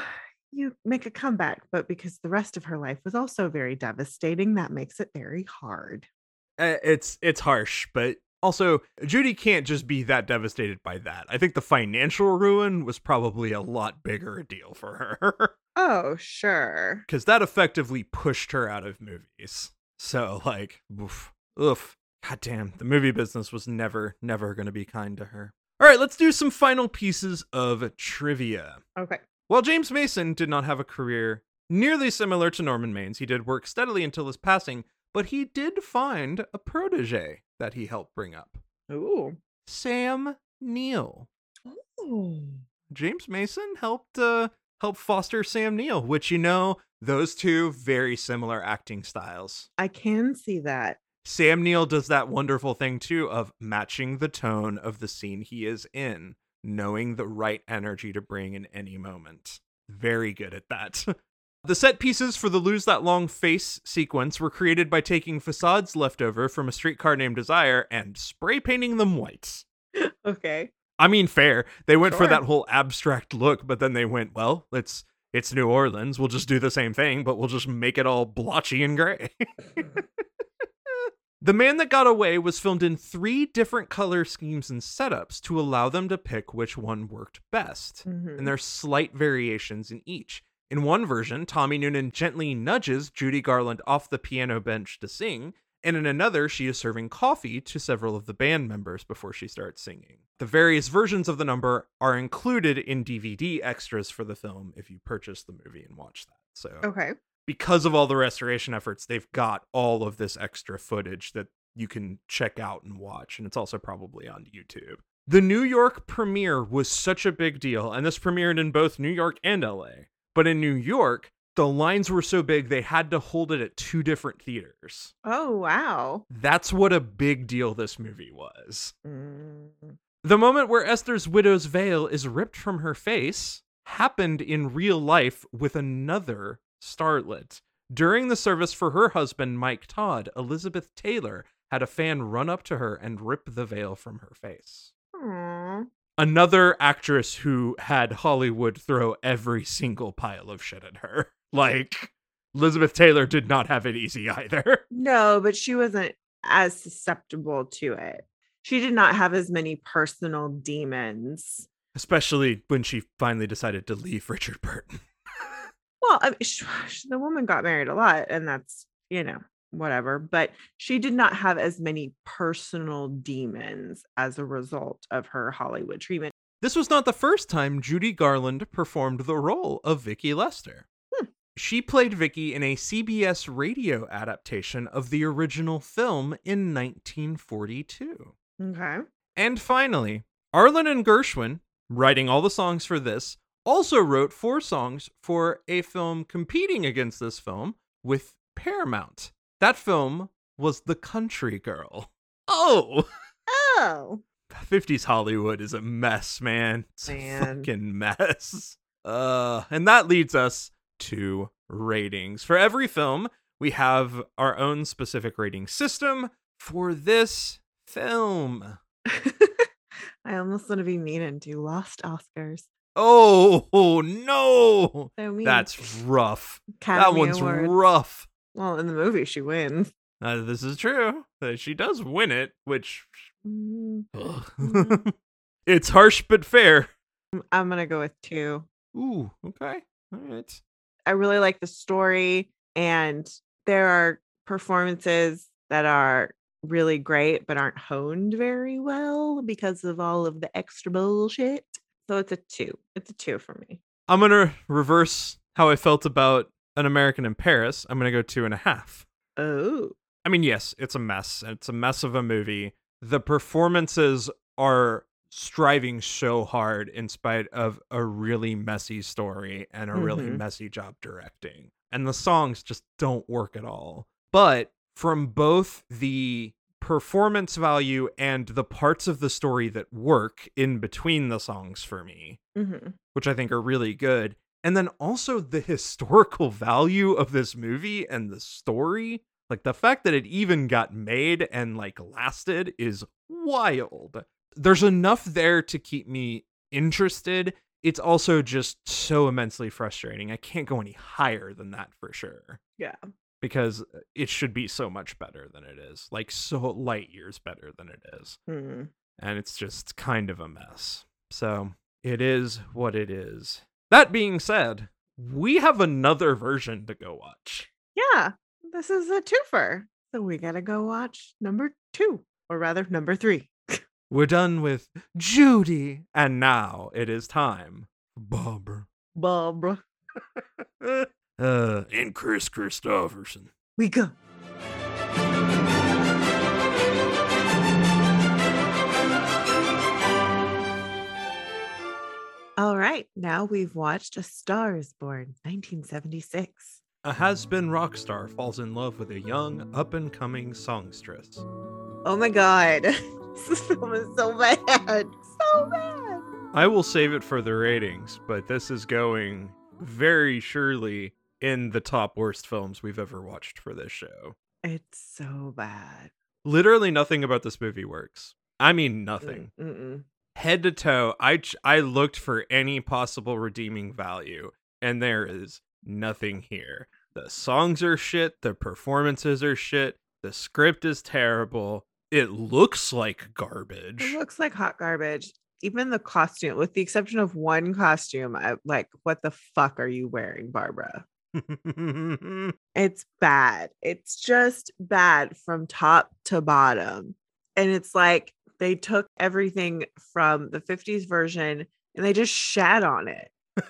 you make a comeback, but because the rest of her life was also very devastating, that makes it very hard. Uh, it's it's harsh, but also Judy can't just be that devastated by that. I think the financial ruin was probably a lot bigger a deal for her Oh, sure. because that effectively pushed her out of movies. So like, oof, oof, goddamn, the movie business was never, never going to be kind to her. All right, let's do some final pieces of trivia. Okay. While James Mason did not have a career nearly similar to Norman Maine's, he did work steadily until his passing, but he did find a protege that he helped bring up Ooh. Sam Neill. Ooh. James Mason helped uh, help foster Sam Neill, which you know, those two very similar acting styles. I can see that. Sam Neill does that wonderful thing too of matching the tone of the scene he is in, knowing the right energy to bring in any moment. very good at that. The set pieces for the Lose That Long Face sequence were created by taking facades left over from a streetcar named Desire and spray painting them white. Okay. I mean, fair. They went for that whole abstract look, but then they went, well, it's it's New Orleans. We'll just do the same thing, but we'll just make it all blotchy and gray. the Man That Got Away was filmed in three different color schemes and setups to allow them to pick which one worked best. Mhm. And there's slight variations in each. In one version, Tommy Noonan gently nudges Judy Garland off the piano bench to sing, and in another, she is serving coffee to several of the band members before she starts singing. The various versions of the number are included in DVD extras for the film if you purchase the movie and watch that. So, Okay. because of all the restoration efforts, they've got all of this extra footage that you can check out and watch, and it's also probably on YouTube. The New York premiere was such a big deal, and this premiered in both New York and LA. But in New York, the lines were so big they had to hold it at two different theaters. Oh wow. That's what a big deal this movie was. Mm. The moment where Esther's widow's veil is ripped from her face happened in real life with another starlet. During the service for her husband, Mike Todd, Elizabeth Taylor had a fan run up to her and rip the veil from her face. Aw. Another actress who had Hollywood throw every single pile of shit at her. Like, Elizabeth Taylor did not have it easy either. No, but she wasn't as susceptible to it. She did not have as many personal demons. Especially when she finally decided to leave Richard Burton. Well, I mean, the woman got married a lot, and that's, you know, whatever. But she did not have as many personal demons as a result of her Hollywood treatment. This was not the first time Judy Garland performed the role of Vicky Lester. Hmm. She played Vicky in a CBS radio adaptation of the original film in 1942. Okay. And finally, Arlen and Gershwin, writing all the songs for this, also wrote four songs for a film competing against this film with Paramount. That film was The Country Girl. Oh! Oh, 50s Hollywood is a mess, man. It's a fucking mess. Uh, and that leads us to ratings. For every film, we have our own specific rating system for this film. I almost want to be mean and do lost Oscars. Oh, no. So. That's rough. that one's Awards. rough. Well, in the movie, she wins. Uh, this is true. Uh, she does win it, which. Mm, it's harsh but fair. I'm gonna go with two. Ooh, okay. All right. I really like the story, and there are performances that are really great, but aren't honed very well because of all of the extra bullshit. So it's a two. It's a two for me. I'm gonna reverse how I felt about an American in Paris. I'm gonna go two and a half. Oh, I mean, yes, it's a mess. It's a mess of a movie. The performances are striving so hard in spite of a really messy story and a really Mhm. messy job directing. And the songs just don't work at all. But from both the performance value and the parts of the story that work in between the songs for me, hmm which I think are really good. And then also the historical value of this movie and the story. Like the fact that it even got made and like lasted is wild. There's enough there to keep me interested. It's also just so immensely frustrating. I can't go any higher than that for sure yeah. because it should be so much better than it is. Like so light years better than it is Hmm. and it's just kind of a mess. So it is what it is. That being said, we have another version to go watch. Yeah, this is a twofer. So we gotta go watch number two, or rather, number three. We're done with Judy, and now it is time Barbara. Barbara. uh, and Kris Kristofferson. We go. All right, now we've watched A Star is Born, 1976. A has been rock star falls in love with a young, up and coming songstress. Oh my god, this film is so bad, so bad. I will save it for the ratings, but this is going very surely in the top worst films we've ever watched for this show. It's so bad. Literally nothing about this movie works. I mean, nothing. Mm-mm. Head to toe, I ch- I looked for any possible redeeming value, and there is nothing here. The songs are shit. The performances are shit. The script is terrible. It looks like garbage. It looks like hot garbage. Even the costume, with the exception of one costume, I like, what the fuck are you wearing, Barbara? It's bad. It's just bad from top to bottom. And it's like they took everything from the 50s version and they just shat on it.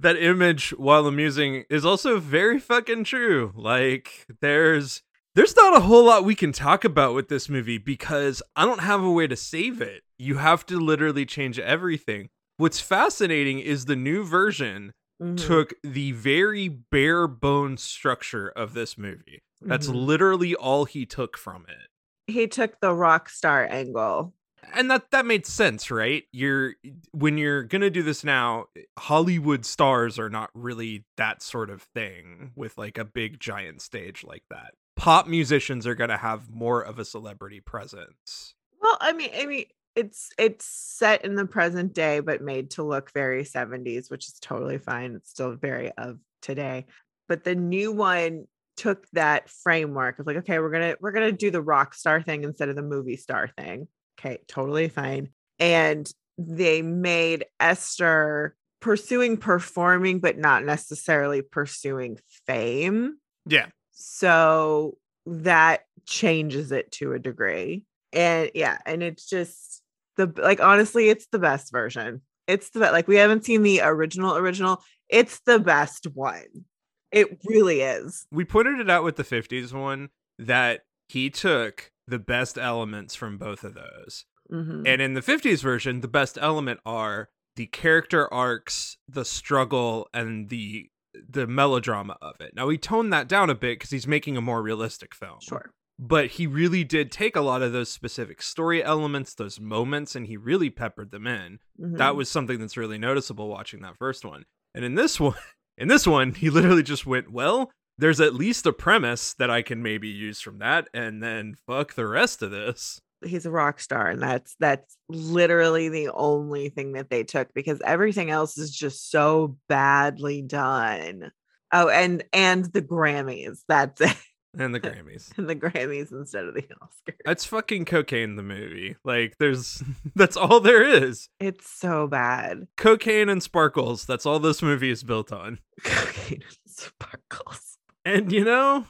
that image, while amusing, is also very fucking true. Like, there's there's not a whole lot we can talk about with this movie because I don't have a way to save it. You have to literally change everything. What's fascinating is the new version Mhm, took the very bare bones structure of this movie. That's mhm. literally all he took from it. He took the rock star angle. and that that made sense right you're when you're gonna do this now hollywood stars are not really that sort of thing with like a big giant stage like that pop musicians are gonna have more of a celebrity presence Well, I mean, I mean, it's it's set in the present day, but made to look very 70s, which is totally fine. It's still very of today. But the new one took that framework of like, okay, we're gonna we're gonna do the rock star thing instead of the movie star thing. Okay, totally fine. And they made Esther pursuing performing, but not necessarily pursuing fame. yeah So that changes it to a degree. And yeah, and it's just the like honestly, it's the best version. It's the like we haven't seen the original original. It's the best one. It really is. we pointed it out with the 50s one that he took the best elements from both of those Mhm. And in the 50s version, the best element are the character arcs, the struggle, and the the melodrama of it. Now he toned that down a bit because he's making a more realistic film. Sure. But he really did take a lot of those specific story elements, those moments, and he really peppered them in. That Mhm. was something that's really noticeable watching that first one. And in this one, in this one, he literally just went, "Well, there's at least a premise that I can maybe use from that, and then fuck the rest of this." he's a rock star and that's that's literally the only thing that they took because everything else is just so badly done. Oh, and and the Grammys. That's it. And the Grammys. And the Grammys instead of the Oscars. It's fucking cocaine the movie. Like there's that's all there is. It's so bad. Cocaine and sparkles. That's all this movie is built on. Cocaine and sparkles. And you know,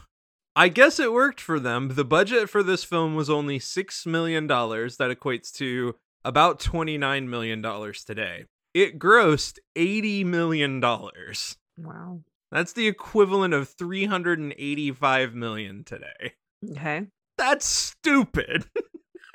I guess it worked for them. The budget for this film was only 6 million dollars. That equates to about 29 million dollars today. It grossed 80 million dollars. Wow. That's the equivalent of 385 million today. Okay. That's stupid.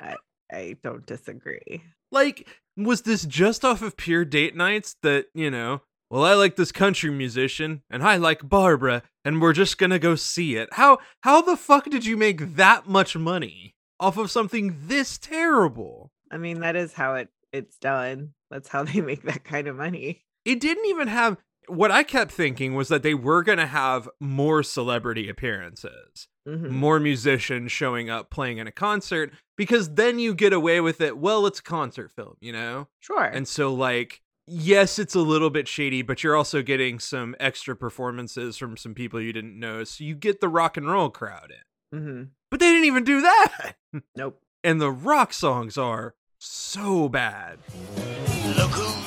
I don't disagree. Like, was this just off of pure date nights that, you know, well, I like this country musician and I like Barbara and we're just gonna go see it? How how the fuck did you make that much money off of something this terrible? I mean, that is how it it's done. That's how they make that kind of money. It didn't even have what I kept thinking was that they were gonna have more celebrity appearances. Mhm. more musicians showing up playing in a concert because then you get away with it. Well, it's a concert film, you know? Sure. And so, like, yes, it's a little bit shady, but you're also getting some extra performances from some people you didn't know. So you get the rock and roll crowd in. hmm But they didn't even do that. Nope. And the rock songs are so bad. Look who's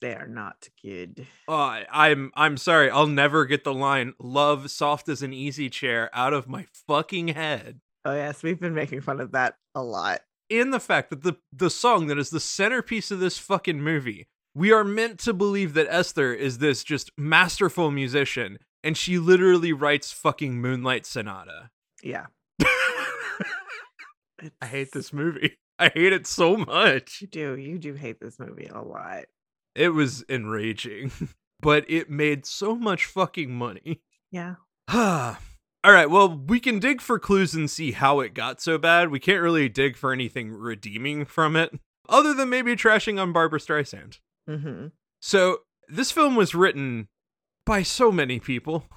They are not good. Uh, I'm I'm sorry, I'll never get the line "love soft as an easy chair" out of my fucking head. Oh yes, we've been making fun of that a lot. in the fact that the the song that is the centerpiece of this fucking movie, we are meant to believe that Esther is this just masterful musician, and she literally writes fucking Moonlight Sonata. Yeah. I hate this movie. I hate it so much. You do. You do hate this movie a lot. It was enraging, but it made so much fucking money. Yeah. All right, well, we can dig for clues and see how it got so bad. We can't really dig for anything redeeming from it, other than maybe trashing on Barbra Streisand. Mm-hmm. So, this film was written by so many people.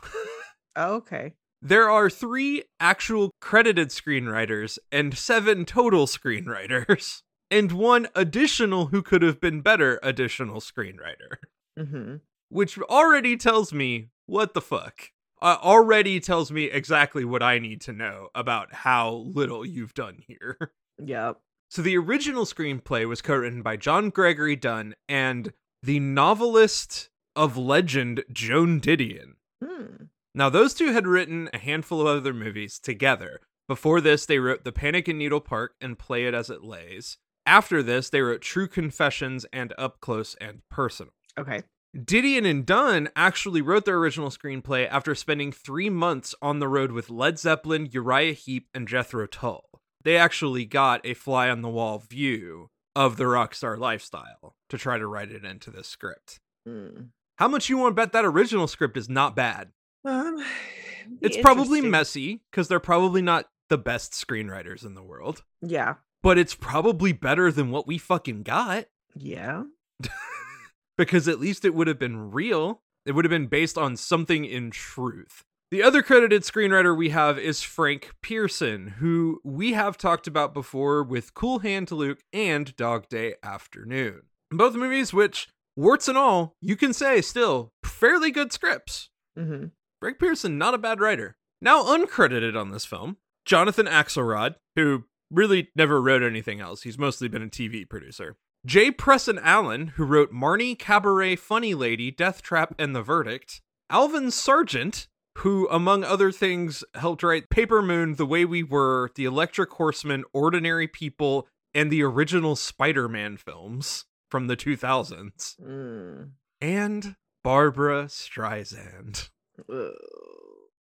Oh, okay. There are three actual credited screenwriters and seven total screenwriters, and one additional who could have been better additional screenwriter, Mm-hmm. which already tells me what the fuck. Uh, already tells me exactly what I need to know about how little you've done here. Yep. So the original screenplay was co-written by John Gregory Dunne and the novelist of legend Joan Didion. Hmm. Now those two had written a handful of other movies together. Before this, they wrote The Panic in Needle Park and Play It As It Lays. After this, they wrote True Confessions and Up Close and Personal. Okay. Didion and Dunne actually wrote their original screenplay after spending three months on the road with Led Zeppelin, Uriah Heep, and Jethro Tull. They actually got a fly on the wall view of the rock star lifestyle to try to write it into this script. Hmm. How much you want to bet that original script is not bad? Um, It's probably messy because they're probably not the best screenwriters in the world, Yeah. But it's probably better than what we fucking got Yeah. because at least it would have been real. It would have been based on something in truth. The other credited screenwriter we have is Frank Pierson, who we have talked about before with Cool Hand Luke and Dog Day Afternoon. Both movies, which, warts and all, you can say still fairly good scripts. Mm-hmm. Frank Pierson, not a bad writer. Now uncredited on this film, Jonathan Axelrod, who really never wrote anything else. He's mostly been a TV producer. Jay Presson Allen, who wrote Marnie, Cabaret, Funny Lady, Death Trap, and The Verdict. Alvin Sargent, who, among other things, helped write Paper Moon, The Way We Were, The Electric Horseman, Ordinary People, and the original Spider Man films from the 2000s. Mm. And Barbra Streisand Ugh.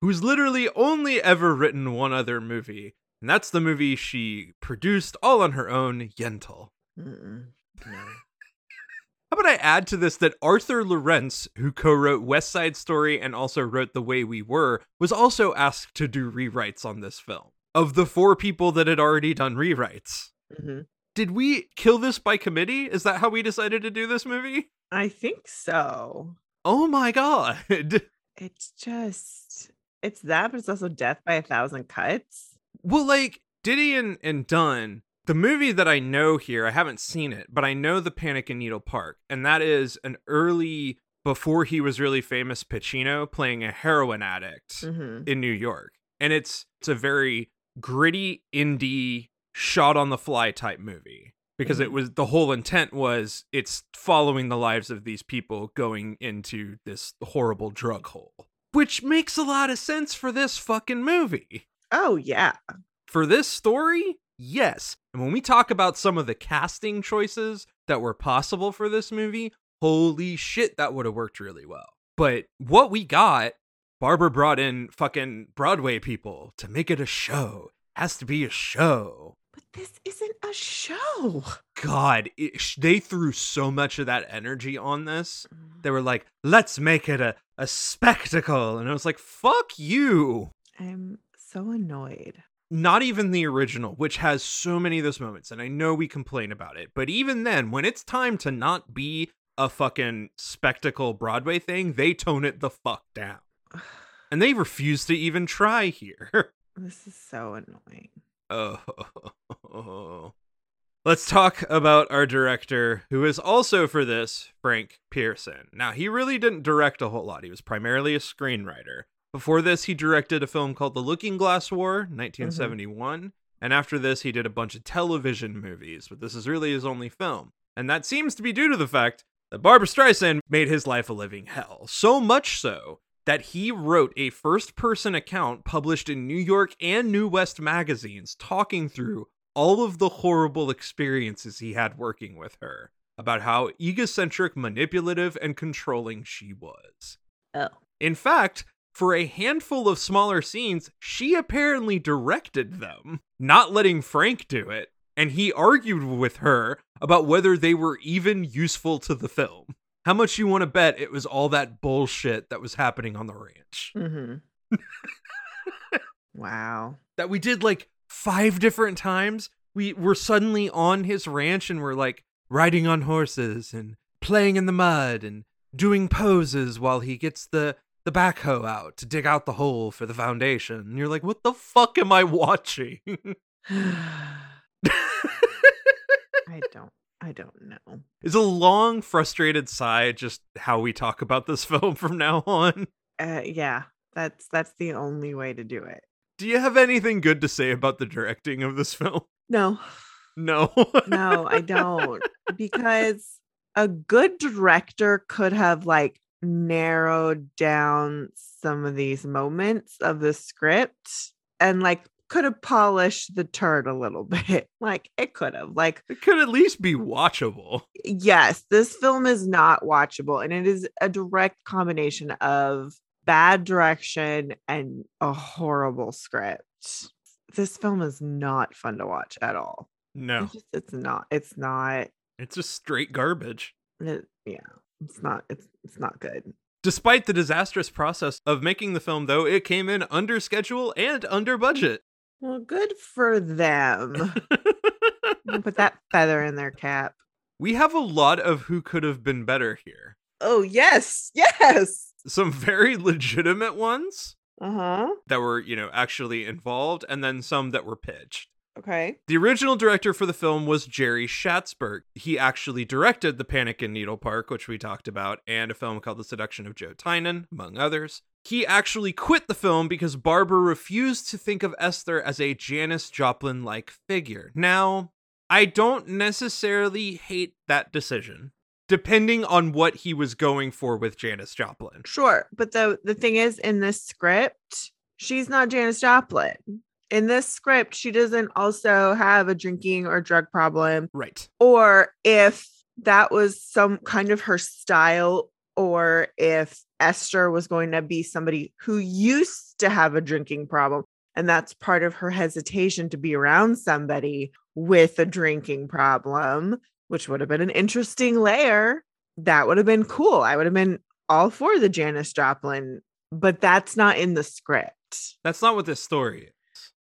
who's literally only ever written one other movie, and that's the movie she produced all on her own, Yentl. No. How about I add to this that Arthur Laurents, who co wrote West Side Story and also wrote The Way We Were, was also asked to do rewrites on this film. Of the four people that had already done rewrites, Mhm. did we kill this by committee? Is that how we decided to do this movie? I think so. Oh my god. It's just it's that, but it's also death by a thousand cuts. Well, like Diddy and, and Dunne, the movie that I know here, I haven't seen it, but I know the Panic in Needle Park, and that is an early before he was really famous Pacino playing a heroin addict Mm-hmm. in New York. And it's it's a very gritty indie shot on the fly type movie because it Mhm. was the whole intent was it's following the lives of these people going into this horrible drug hole. Which makes a lot of sense for this fucking movie Oh yeah. for this story, yes. And when we talk about some of the casting choices that were possible for this movie, holy shit, that would have worked really well. But what we got, Barbara brought in fucking Broadway people to make it a show. Has to be a show. But this isn't a show. God, it, they threw so much of that energy on this. They were like, let's make it a, a spectacle. And I was like, fuck you. I'm so annoyed. not even the original, which has so many of those moments, and I know we complain about it, but even then, when it's time to not be a fucking spectacle Broadway thing, they tone it the fuck down. And they refuse to even try here. This is so annoying. oh. Let's talk about our director, who is also for this, Frank Pierson. Now, he really didn't direct a whole lot, he was primarily a screenwriter. Before this, he directed a film called The Looking Glass War, mm-hmm. 1971. And after this, he did a bunch of television movies, but this is really his only film. And that seems to be due to the fact that Barbra Streisand made his life a living hell. So much so that he wrote a first person account published in New York and New West magazines talking through all of the horrible experiences he had working with her, about how egocentric, manipulative, and controlling she was. Oh. In fact, for a handful of smaller scenes, she apparently directed them, not letting Frank do it. And he argued with her about whether they were even useful to the film. How much you want to bet it was all that bullshit that was happening on the ranch? Mm-hmm. wow. That we did like five different times. We were suddenly on his ranch and we're like riding on horses and playing in the mud and doing poses while he gets the the backhoe out to dig out the hole for the foundation. And you're like, what the fuck am I watching? I don't. I don't know. It's a long, frustrated sigh just how we talk about this film from now on? Uh, yeah, that's that's the only way to do it. Do you have anything good to say about the directing of this film? No, No. no, I don't. Because a good director could have like narrowed down some of these moments of the script and like could have polished the turd a little bit. Like it could have. Like, it could at least be watchable. yes, this film is not watchable and it is a direct combination of bad direction and a horrible script. This film is not fun to watch at all. No. It's just it's not. It's not It's just straight garbage. it, yeah. It's not it's it's not good. Despite the disastrous process of making the film, though, it came in under schedule and under budget. Well, good for them. Put that feather in their cap. we have a lot of who could have been better here. Oh, yes. Yes. Some very legitimate ones Uh-huh. that were, you know, actually involved, and then some that were pitched. Okay. The original director for the film was Jerry Schatzberg. He actually directed The Panic in Needle Park, which we talked about, and a film called The Seduction of Joe Tynan, among others. He actually quit the film because Barbara refused to think of Esther as a Janis Joplin like figure. Now, I don't necessarily hate that decision, depending on what he was going for with Janis Joplin. Sure. But the the thing is in this script, she's not Janis Joplin. In this script, she doesn't also have a drinking or drug problem. Right. or if that was some kind of her style, or if Esther was going to be somebody who used to have a drinking problem. And that's part of her hesitation to be around somebody with a drinking problem, which would have been an interesting layer. That would have been cool. I would have been all for the Janis Joplin, but that's not in the script. That's not what this story is.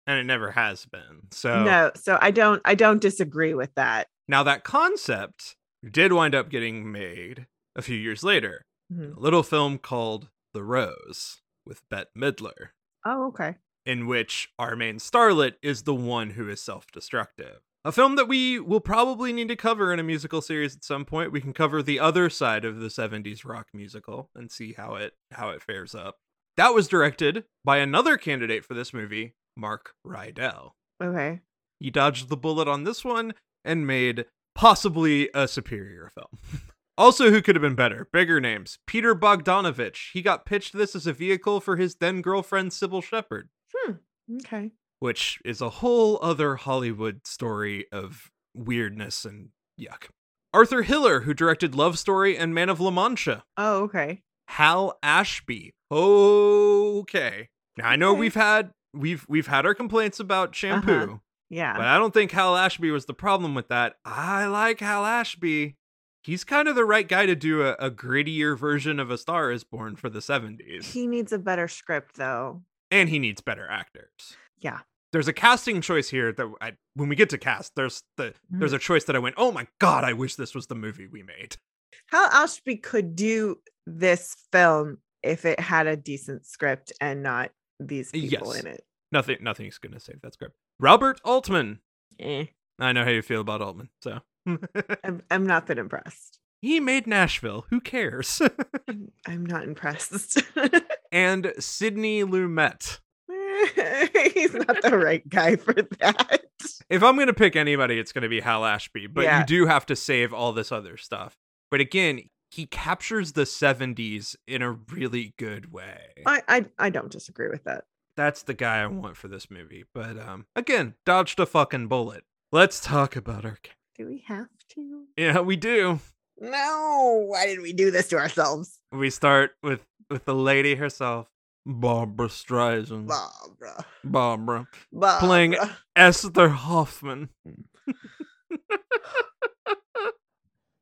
And it never has been. So No, so I don't I don't disagree with that. Now, that concept did wind up getting made a few years later. Mhm. A little film called The Rose with Bette Midler, Oh, okay. in which our main starlet is the one who is self destructive. A film that we will probably need to cover in a musical series at some point. We can cover the other side of the 70s rock musical and see how it how it fares up. That was directed by another candidate for this movie, Mark Rydell. Okay. He dodged the bullet on this one and made possibly a superior film. also, who could have been better? Bigger names. Peter Bogdanovich. He got pitched this as a vehicle for his then girlfriend, Cybill Shepherd, hmm. Okay. which is a whole other Hollywood story of weirdness and yuck. Arthur Hiller, who directed Love Story and Man of La Mancha. Oh, okay. Hal Ashby. Okay. Now I know Okay. we've had we've we've had our complaints about shampoo. Uh-huh. Yeah. But I don't think Hal Ashby was the problem with that. I like Hal Ashby. He's kind of the right guy to do a, a grittier version of A Star is Born for the 70s. he needs a better script though. and he needs better actors. Yeah. There's a casting choice here that I, when we get to cast, there's the there's a choice that I went, oh my god, I wish this was the movie we made. Hal Ashby could do this film if it had a decent script and not these people Yes. in it. Nothing nothing's gonna save that script. Robert Altman. Eh, I know how you feel about Altman, so I'm, I'm not that impressed. he made Nashville. Who cares? I'm, I'm not impressed. and Sidney Lumet. He's not the right guy for that. If I'm gonna pick anybody, it's gonna be Hal Ashby. But Yeah. you do have to save all this other stuff. But again, he captures the 70s in a really good way. I, I I don't disagree with that. That's the guy I want for this movie. But um, again, dodged a fucking bullet. Let's talk about our. Do we have to? Yeah, we do. No. Why did we do this to ourselves? We start with with the lady herself, Barbra Streisand. Barbara. Barbara. Barbara. Playing Esther Hoffman.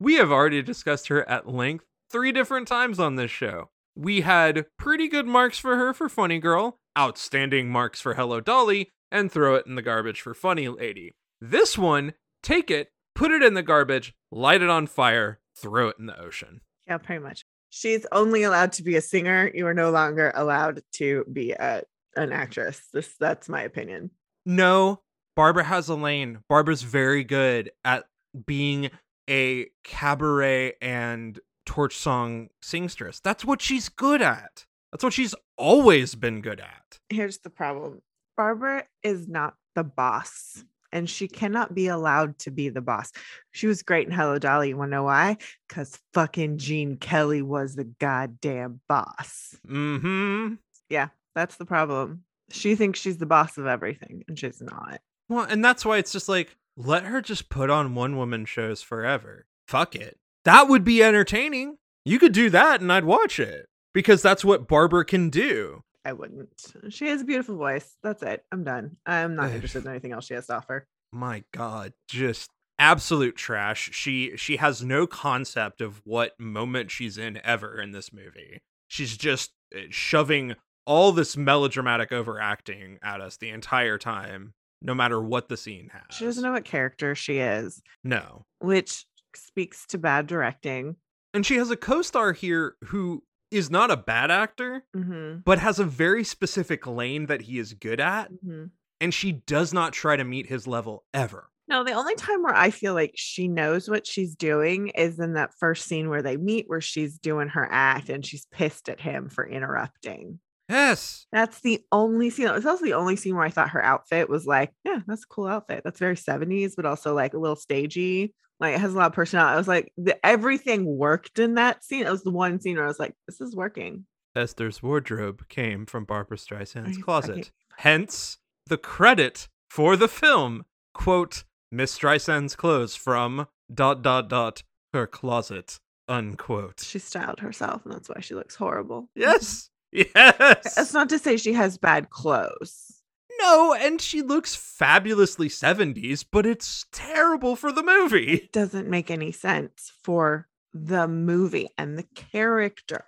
we have already discussed her at length three different times on this show. We had pretty good marks for her for Funny Girl, outstanding marks for Hello Dolly, and throw it in the garbage for Funny Lady. This one, take it, put it in the garbage, light it on fire, throw it in the ocean. Yeah, pretty much. She's only allowed to be a singer. You are no longer allowed to be a an actress. This that's my opinion. No, Barbara has a lane. Barbara's very good at being a cabaret and torch song singstress. That's what she's good at. That's what she's always been good at. Here's the problem. Barbara is not the boss. And she cannot be allowed to be the boss. She was great in Hello Dolly. You want to know why? Because fucking Gene Kelly was the goddamn boss. Mm-hmm. Yeah, that's the problem. She thinks she's the boss of everything, and she's not. Well, and that's why it's just like, let her just put on one woman shows forever. Fuck it. That would be entertaining. You could do that and I'd watch it. Because that's what Barbara can do. I wouldn't. She has a beautiful voice. That's it. I'm done. I'm not interested in anything else she has to offer. my god just absolute trash she she has no concept of what moment she's in ever in this movie she's just uh, shoving all this melodramatic overacting at us the entire time no matter what the scene has. She doesn't know what character she is, no. Which speaks to bad directing. and she has a co-star here who is not a bad actor hmm but has a very specific lane that he is good at hmm and she does not try to meet his level ever. No, the only time where I feel like she knows what she's doing is in that first scene where they meet, where she's doing her act and she's pissed at him for interrupting. Yes That's the only scene. It's also the only scene where I thought her outfit was like, yeah, that's a cool outfit. That's very 70s, but also like a little stagey. Like it has a lot of personality. I was like, the, everything worked in that scene. It was the one scene where I was like, this is working. Esther's wardrobe came from Barbra Streisand's closet. fucking- Hence, the credit for the film, quote, Miss Streisand's clothes from dot dot dot her closet, unquote. She styled herself, and that's why she looks horrible. Yes. That's not to say she has bad clothes. No, and she looks fabulously 70s, but it's terrible for the movie. It doesn't make any sense for the movie and the character.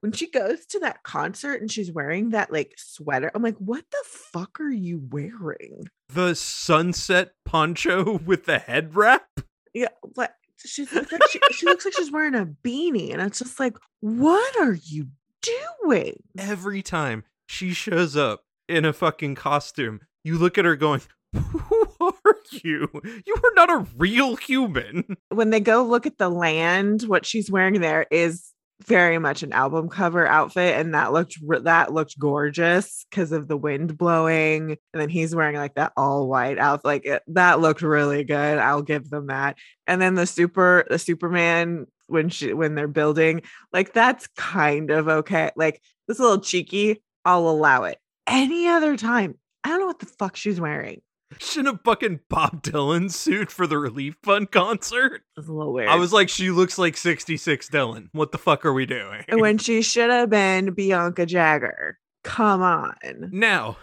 When she goes to that concert and she's wearing that like sweater, I'm like, what the fuck are you wearing? The sunset poncho with the head wrap. Yeah, what she looks like she, she looks like she's wearing a beanie, and it's just like, what are you doing? every time she shows up in a fucking costume, you look at her going, Who are you? You are not a real human. When they go look at the land, what she's wearing there is very much an album cover outfit, and that looked that looked gorgeous because of the wind blowing, and then he's wearing like that all white outfit. Like it, that looked really good. I'll give them that. And then the super the Superman when she when they're building, like that's kind of okay. Like this little cheeky. I'll allow it. Any other time, I don't know what the fuck she's wearing. In a fucking Bob Dylan suit for the Relief Fund concert. It's a little weird. I was like, she looks like 66 Dylan. What the fuck are we doing? when she should have been Bianca Jagger. Come on. Now,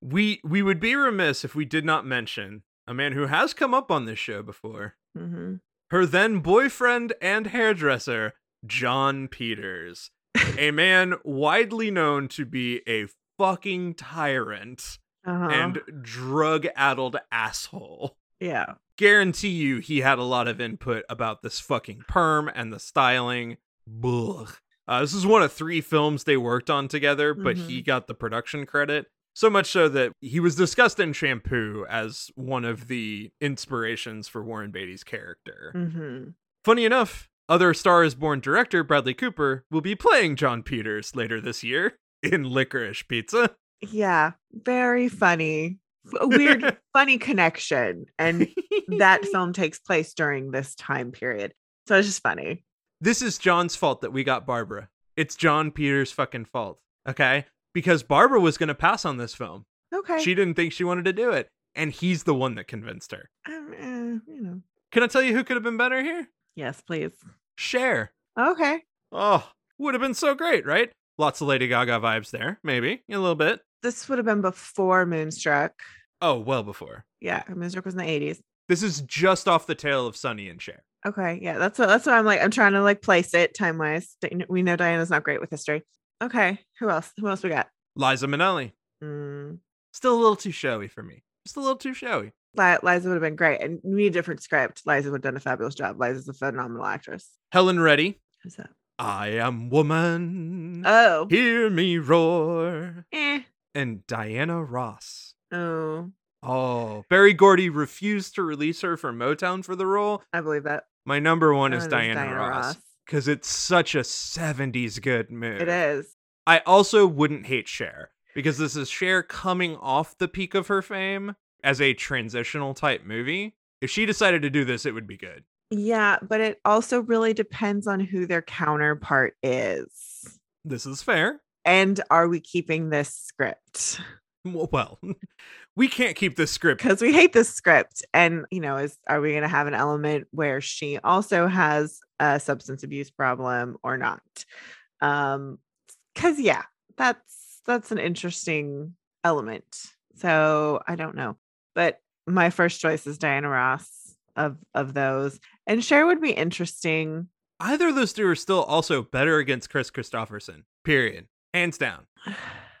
we we would be remiss if we did not mention a man who has come up on this show before. hmm her then boyfriend and hairdresser, Jon Peters, a man widely known to be a fucking tyrant Uh-huh. and drug addled asshole. yeah. Guarantee you he had a lot of input about this fucking perm and the styling. Bugh. Uh, this is one of three films they worked on together, but he got the production credit. So much so that he was discussed in Shampoo as one of the inspirations for Warren Beatty's character. hmm Funny enough, other Star is Born director Bradley Cooper will be playing Jon Peters later this year in Licorice Pizza. Yeah. Very funny. A weird, funny connection. And that film takes place during this time period. So it's just funny. this is Jon's fault that we got Barbara. It's Jon Peters' fucking fault. Okay? Because Barbara was going to pass on this film. Okay. She didn't think she wanted to do it. And he's the one that convinced her. Um, eh, you know. Can I tell you who could have been better here? Yes, please. Share. Okay. Oh, would have been so great, right? Lots of Lady Gaga vibes there, maybe a little bit. This would have been before Moonstruck. Oh, well before. Yeah, Moonstruck was in the 80s. This is just off the tail of Sonny and Cher. Okay, yeah, that's what that's what I'm like. I'm trying to like place it time wise. We know Diana's not great with history. Okay, who else? Who else we got? Liza Minnelli. Mm, Still a little too showy for me. Just a little too showy. Liza would have been great, and we need a different script. Liza would have done a fabulous job. Liza's a phenomenal actress. Helen Reddy. Who's that? I am woman. Oh, Hear me roar. eh. And Diana Ross. Oh, Oh, Berry Gordy refused to release her from Motown for the role. I believe that. My number one is it Diana, Ross because it's such a 70s good move. It is. I also wouldn't hate Cher because this is Cher coming off the peak of her fame as a transitional type movie. If she decided to do this, it would be good. Yeah, but it also really depends on who their counterpart is. This is fair. And are we keeping this script? Well, we can't keep this script. Because we hate this script. And, you know, is are we going to have an element where she also has a substance abuse problem or not? Um, because yeah, that's that's an interesting element. So I don't know. But my first choice is Diana Ross of of those. And Cher would be interesting. Either of those two are still also better against Kris Kristofferson. Period. Hands down.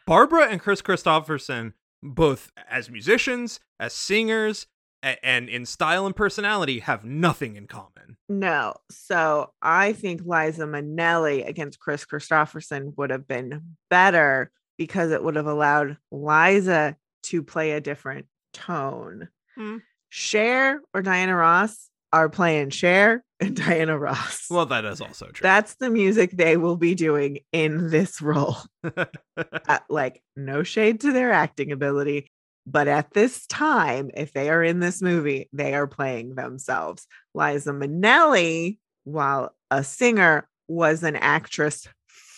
Barbara and Kris Kristofferson, both as musicians, as singers, a- and in style and personality, have nothing in common. No. So I think Liza Minnelli against Kris Kristofferson would have been better because it would have allowed Liza to play a different tone. Hmm. Cher or Diana Ross are playing Cher and Diana Ross. Well, that is also true. That's the music they will be doing in this role. Uh, like, no shade to their acting ability. But at this time, if they are in this movie, they are playing themselves. Liza Minnelli, while a singer, was an actress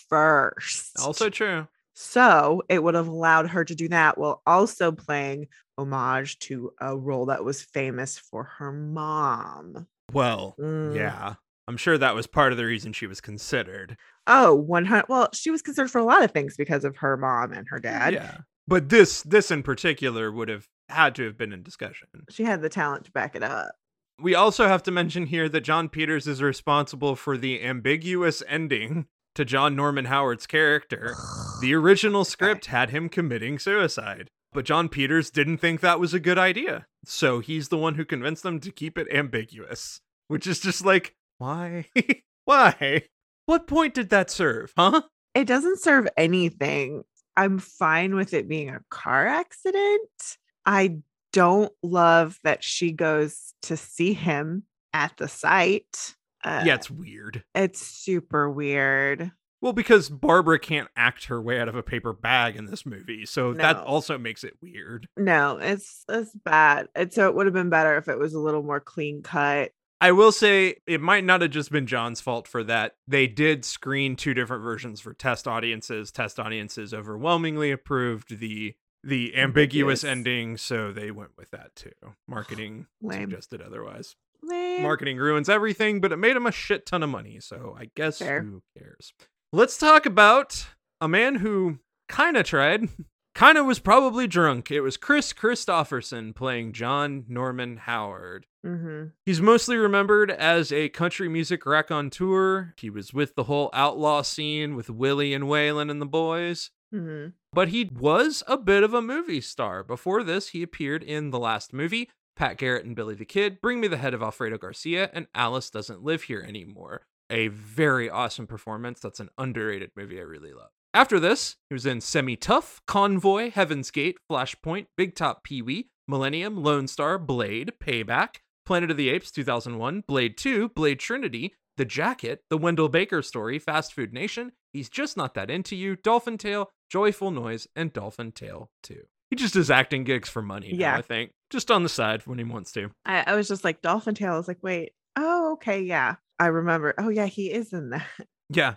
first. also true. so it would have allowed her to do that while also playing homage to a role that was famous for her mom. Well, Mm. yeah. I'm sure that was part of the reason she was considered. Oh, 100. Well, she was considered for a lot of things because of her mom and her dad. Yeah. But this this in particular would have had to have been in discussion. She had the talent to back it up. We also have to mention here that Jon Peters is responsible for the ambiguous ending to John Norman Howard's character. The original script had him committing suicide, but Jon Peters didn't think that was a good idea. So he's the one who convinced them to keep it ambiguous, which is just like, why? why? What point did that serve, huh? It doesn't serve anything. I'm fine with it being a car accident. I don't love that she goes to see him at the site. Uh, yeah, it's weird. it's super weird. Well, because Barbara can't act her way out of a paper bag in this movie, so that also makes it weird. No, it's it's bad. And so it would have been better if it was a little more clean cut. I will say it might not have just been Jon's fault for that. They did screen two different versions for test audiences. Test audiences overwhelmingly approved the the ambiguous Ambiguous. ending, so they went with that too. Marketing suggested otherwise. Lame. Marketing ruins everything, but it made him a shit ton of money, so I guess Fair. who cares? Let's talk about a man who kind of tried, kind of was probably drunk. It was Kris Kristofferson playing John Norman Howard. hmm He's mostly remembered as a country music raconteur. He was with the whole outlaw scene with Willie and Waylon and the boys. hmm But he was a bit of a movie star. Before this, he appeared in the last movie, Pat Garrett and Billy the Kid, Bring Me the Head of Alfredo Garcia, and Alice Doesn't Live Here Anymore. A very awesome performance. That's an underrated movie I really love. After this, he was in Semi Tough, Convoy, Heaven's Gate, Flashpoint, Big Top Pee Wee, Millennium, Lone Star, Blade, Payback, Planet of the Apes 2001, Blade 2, Blade Trinity, The Jacket, The Wendell Baker Story, Fast Food Nation, He's Just Not That Into You, Dolphin Tale, Joyful Noise, and Dolphin Tale 2. He just does acting gigs for money now, Yeah. I think. Just on the side when he wants to. I, I was just like Dolphin Tale. I was like, wait, oh, okay, yeah. I remember. Oh, yeah, he is in that. Yeah.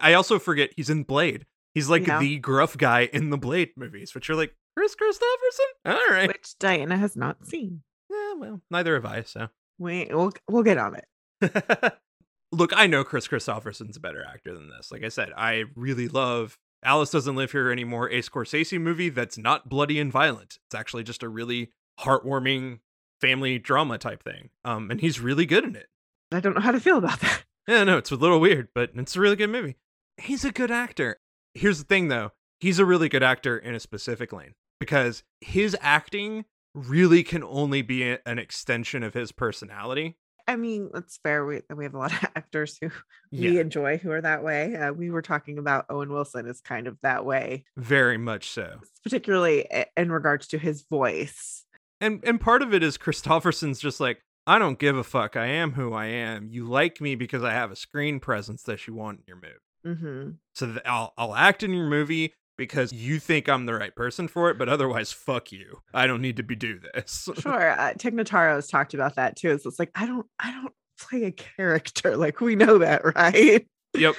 I also forget he's in Blade. He's like Yeah. the gruff guy in the Blade movies, which are like, Kris Kristofferson? All right. Which Diana has not seen. Yeah, well, neither have I, so. We we'll we'll get on it. Look, I know Kris Kristofferson's a better actor than this. Like I said, I really love Alice Doesn't Live Here Anymore, a Scorsese movie that's not bloody and violent. It's actually just a really heartwarming family drama type thing. Um, and he's really good in it. I don't know how to feel about that. Yeah, no, it's a little weird, but it's a really good movie. He's a good actor. Here's the thing though, he's a really good actor in a specific lane because his acting really can only be a- an extension of his personality. I mean, that's fair. We we have a lot of actors who we Yeah, enjoy who are that way. Uh, we were talking about Owen Wilson is kind of that way, very much so. particularly in regards to his voice. And and part of it is Kristofferson's just like, I don't give a fuck. I am who I am. You like me because I have a screen presence that you want in your movie. hmm So I'll I'll act in your movie because you think I'm the right person for it, but otherwise, fuck you. I don't need to be do this. Sure, uh, Tig Notaro has talked about that too. It's, it's like I don't, I don't play a character. Like we know that, right? yep.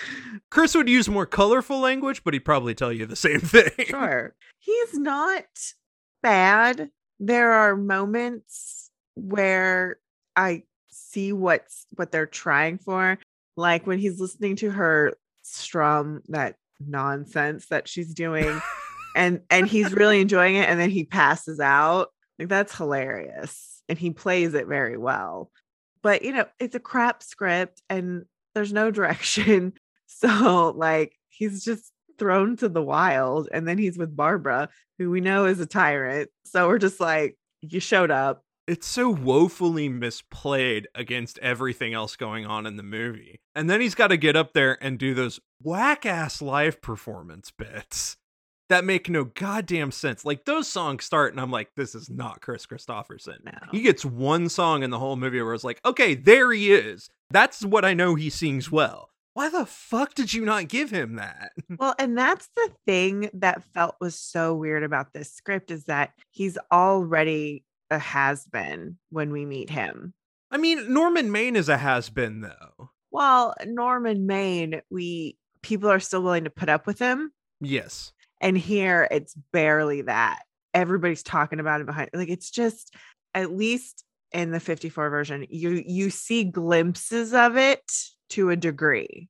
Kris would use more colorful language, but he'd probably tell you the same thing. Sure, he's not bad. There are moments where I see what's what they're trying for, like when he's listening to her strum that nonsense that she's doing, and and he's really enjoying it, and then he passes out. Like that's hilarious, and he plays it very well. But you know, it's a crap script, and there's no direction. So like he's just thrown to the wild, and then he's with Barbara, who we know is a tyrant. So we're just like, you showed up. It's so woefully misplayed against everything else going on in the movie. And then he's got to get up there and do those whack ass live performance bits that make no goddamn sense. Like those songs start, and I'm like, this is not Kris Kristofferson. No. He gets one song in the whole movie where it's like, okay, there he is. That's what I know he sings well. Why the fuck did you not give him that? Well, and that's the thing that felt was so weird about this script is that he's already a has been when we meet him. I mean, Norman Maine is a has been, though. Well, Norman Maine, we people are still willing to put up with him. Yes. And here it's barely that. Everybody's talking about it behind like it's just at least in the 54 version, you you see glimpses of it to a degree.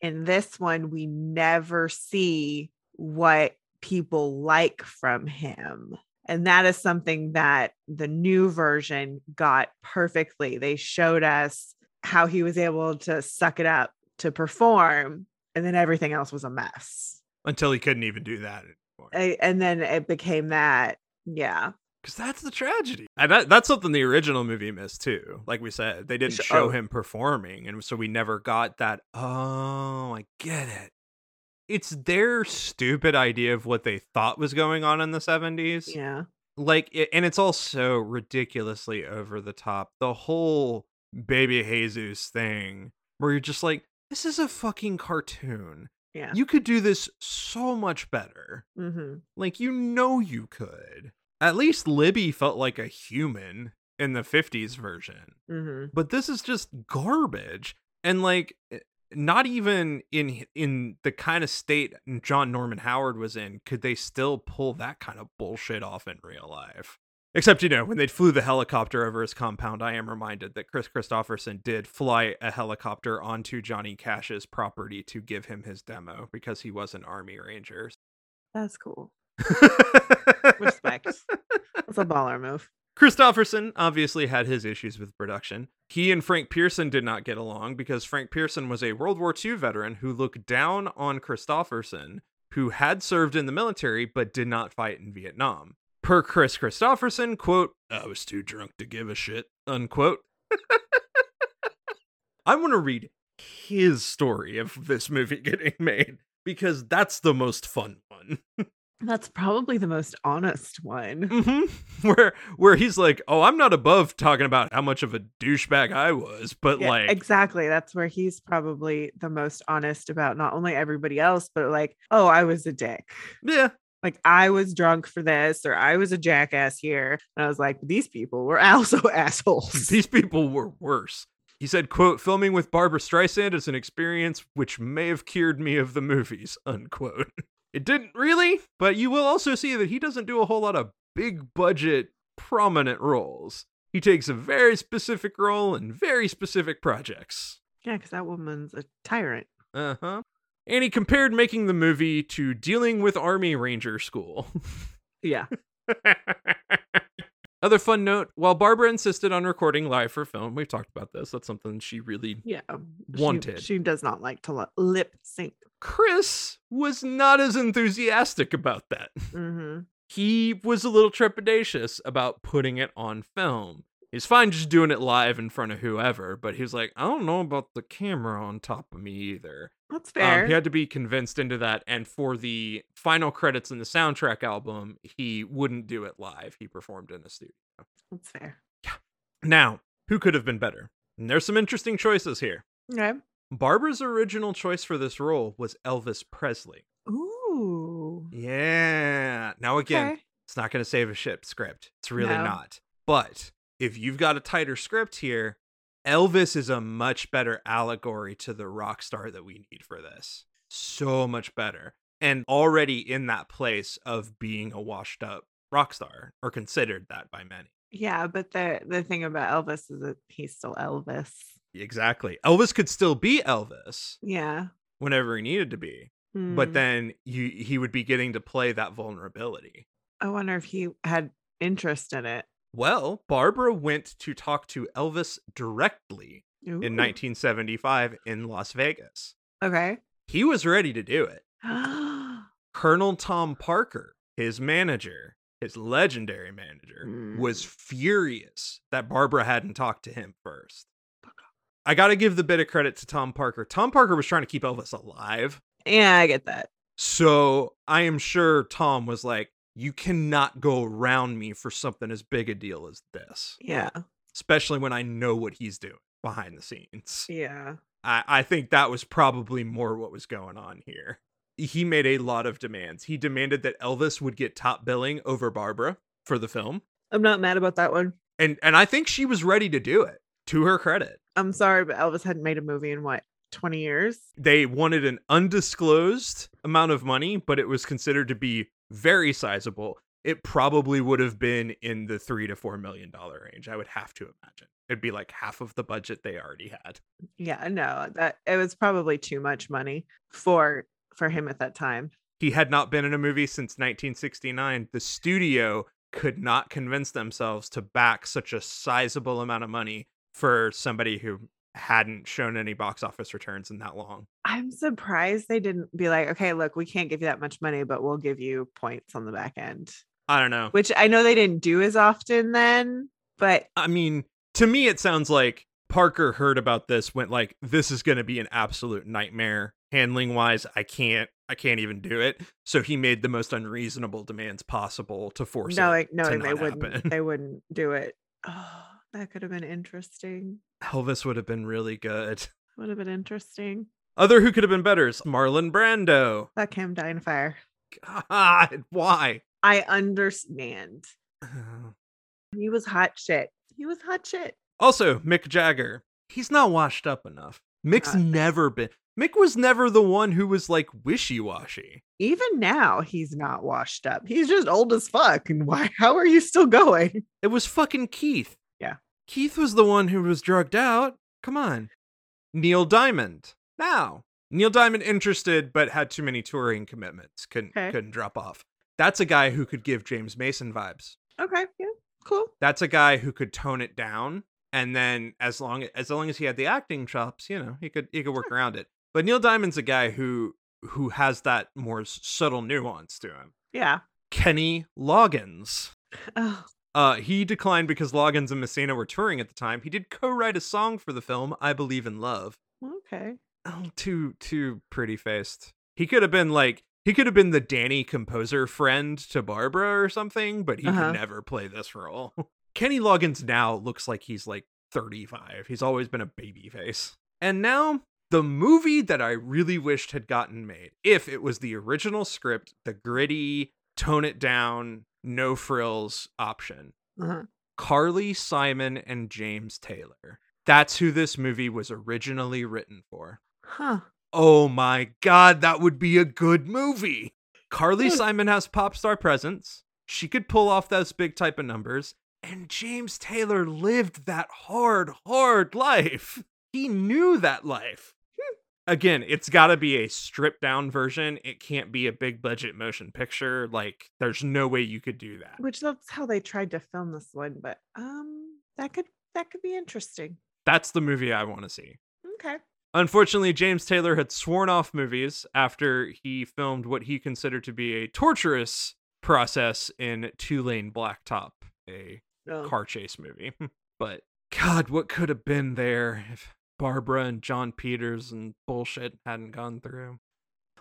In this one, we never see what people like from him. And that is something that the new version got perfectly. They showed us how he was able to suck it up to perform, and then everything else was a mess. Until he couldn't even do that anymore. I- and then it became that yeah Because that's the tragedy. And that, that's something the original movie missed too. Like we said, they didn't show oh. him performing. And so we never got that. Oh, I get it. It's their stupid idea of what they thought was going on in the 70s. yeah Like, it, and it's all so ridiculously over the top. The whole Baby Jesus thing, where you're just like, this is a fucking cartoon. yeah You could do this so much better. hmm Like, you know, you could. At least Libby felt like a human in the 50s version. hmm But this is just garbage. And like eh, not even in in the kind of state John Norman Howard was in could they still pull that kind of bullshit off in real life. Except, you know, when they flew the helicopter over his compound, I am reminded that Kris Kristofferson did fly a helicopter onto Johnny Cash's property to give him his demo because he was an Army Ranger. that's cool respect that's a baller move Kristofferson obviously had his issues with production. He and Frank Pierson did not get along because Frank Pierson was a World War II veteran who looked down on Kristofferson, who had served in the military but did not fight in Vietnam. Per Kris Kristofferson, quote, I was too drunk to give a shit, unquote. I want to read his story of this movie getting made because that's the most fun one. that's probably the most honest one hmm Where where he's like, "Oh, I'm not above talking about how much of a douchebag I was, but Yeah, like, exactly that's where he's probably the most honest about not only everybody else but like oh i was a dick yeah, like I was drunk for this or I was a jackass here. And I was like, these people were also assholes. these people were worse." He said, "Quote: Filming with Barbra Streisand is an experience which may have cured me of the movies." Unquote. It didn't really, but you will also see that he doesn't do a whole lot of big budget, prominent roles. He takes a very specific role in very specific projects. yeah, because that woman's a tyrant. Uh huh. And he compared making the movie to dealing with Army Ranger school. Yeah. Other fun note while Barbara insisted on recording live for film, we've talked about this. That's something she really. Yeah. Wanted. She, does not like to lip sync. Kris was not as enthusiastic about that. hmm He was a little trepidatious about putting it on film. He's fine just doing it live in front of whoever, but he's like, I don't know about the camera on top of me either. That's Um, fair. he had to be convinced into that. And for the final credits in the soundtrack album, he wouldn't do it live. He performed in a studio. That's fair. Yeah. Now, who could have been better? And there's some interesting choices here. Okay. Barbara's original choice for this role was Elvis Presley. Ooh. Yeah. Now, again, Okay. it's not going to save a ship script. It's really No. not. But if you've got a tighter script here, Elvis is a much better allegory to the rock star that we need for this. So much better. And already in that place of being a washed up rock star, or considered that by many. Yeah, but the the thing about Elvis is that he's still Elvis. Exactly. Elvis could still be Elvis Yeah. whenever he needed to be, Hmm. but then you he would be getting to play that vulnerability. I wonder if he had interest in it. Well, Barbra went to talk to Elvis directly Ooh. in 1975 in Las Vegas. Okay. He was ready to do it. Colonel Tom Parker, his manager, his legendary manager, was mm. furious that Barbra hadn't talked to him first. I got to give the bit of credit to Tom Parker. Tom Parker was trying to keep Elvis alive. yeah, I get that. So I am sure Tom was like, You cannot go around me for something as big a deal as this, Yeah. especially when I know what he's doing behind the scenes. Yeah. I, I think that was probably more what was going on here. He made a lot of demands. He demanded that Elvis would get top billing over Barbra for the film. I'm not mad about that one. And and I think she was ready to do it, to her credit. I'm sorry, but Elvis hadn't made a movie in what, 20 years? They wanted an undisclosed amount of money, but it was considered to be very sizable. It probably would have been in the three to four million dollar range. I would have to imagine. It'd be like half of the budget they already had. Yeah, no, that it was probably too much money for for him at that time. he had not been in a movie since 1969. The studio could not convince themselves to back such a sizable amount of money for somebody who hadn't shown any box office returns in that long. I'm surprised they didn't be like, okay, look, we can't give you that much money, but we'll give you points on the back end. I don't know. Which I know they didn't do as often then, but I mean, to me, it sounds like Parker heard about this, went like, "This is going to be an absolute nightmare handling wise. I can't, I can't even do it." So he made the most unreasonable demands possible to force no, it like no, they wouldn't. happen. They wouldn't do it. Oh, that could have been interesting. Elvis would have been really good. Would have been interesting. Other who could have been better is Marlon Brando. Fuck him, die in fire. God, why? I understand. He was hot shit. He was hot shit. Also, Mick Jagger. He's not washed up enough. Mick's Not. never been. Mick was never the one who was like wishy washy. Even now, he's not washed up. He's just old as fuck. And why? How are you still going? It was fucking Keith. Keith was the one who was drugged out. Come on. Neil Diamond. Now, Neil Diamond interested but had too many touring commitments. Couldn't Okay. couldn't drop off. That's a guy who could give James Mason vibes. Okay, yeah, cool. That's a guy who could tone it down and then as long as long as he had the acting chops, you know, he could he could work around it. But Neil Diamond's a guy who who has that more subtle nuance to him. Yeah. Kenny Loggins. Oh, Uh, he declined because Loggins and Messina were touring at the time. He did co-write a song for the film "I Believe in Love." okay. Oh, too too pretty faced. He could have been like he could have been the Danny composer friend to Barbra or something, but he Uh-huh. could never play this role. Kenny Loggins now looks like he's like 35. He's always been a baby face. And now the movie that I really wished had gotten made, if it was the original script, the gritty, tone it down, no frills option. Uh-huh. Carly Simon and James Taylor. That's who this movie was originally written for. Huh. Oh my god, that would be a good movie. Carly. Simon has pop star presence. She could pull off those big type of numbers. And James Taylor lived that hard, hard life. He knew that life. Again, it's got to be a stripped down version. It can't be a big budget motion picture. Like, there's no way you could do that. Which that's how they tried to film this one, but um that could that could be interesting. That's the movie I want to see. Okay. Unfortunately, James Taylor had sworn off movies after he filmed what he considered to be a torturous process in Two Lane Blacktop, a Oh. car chase movie. but God, what could have been there if Barbra and Jon Peters and bullshit hadn't gone through?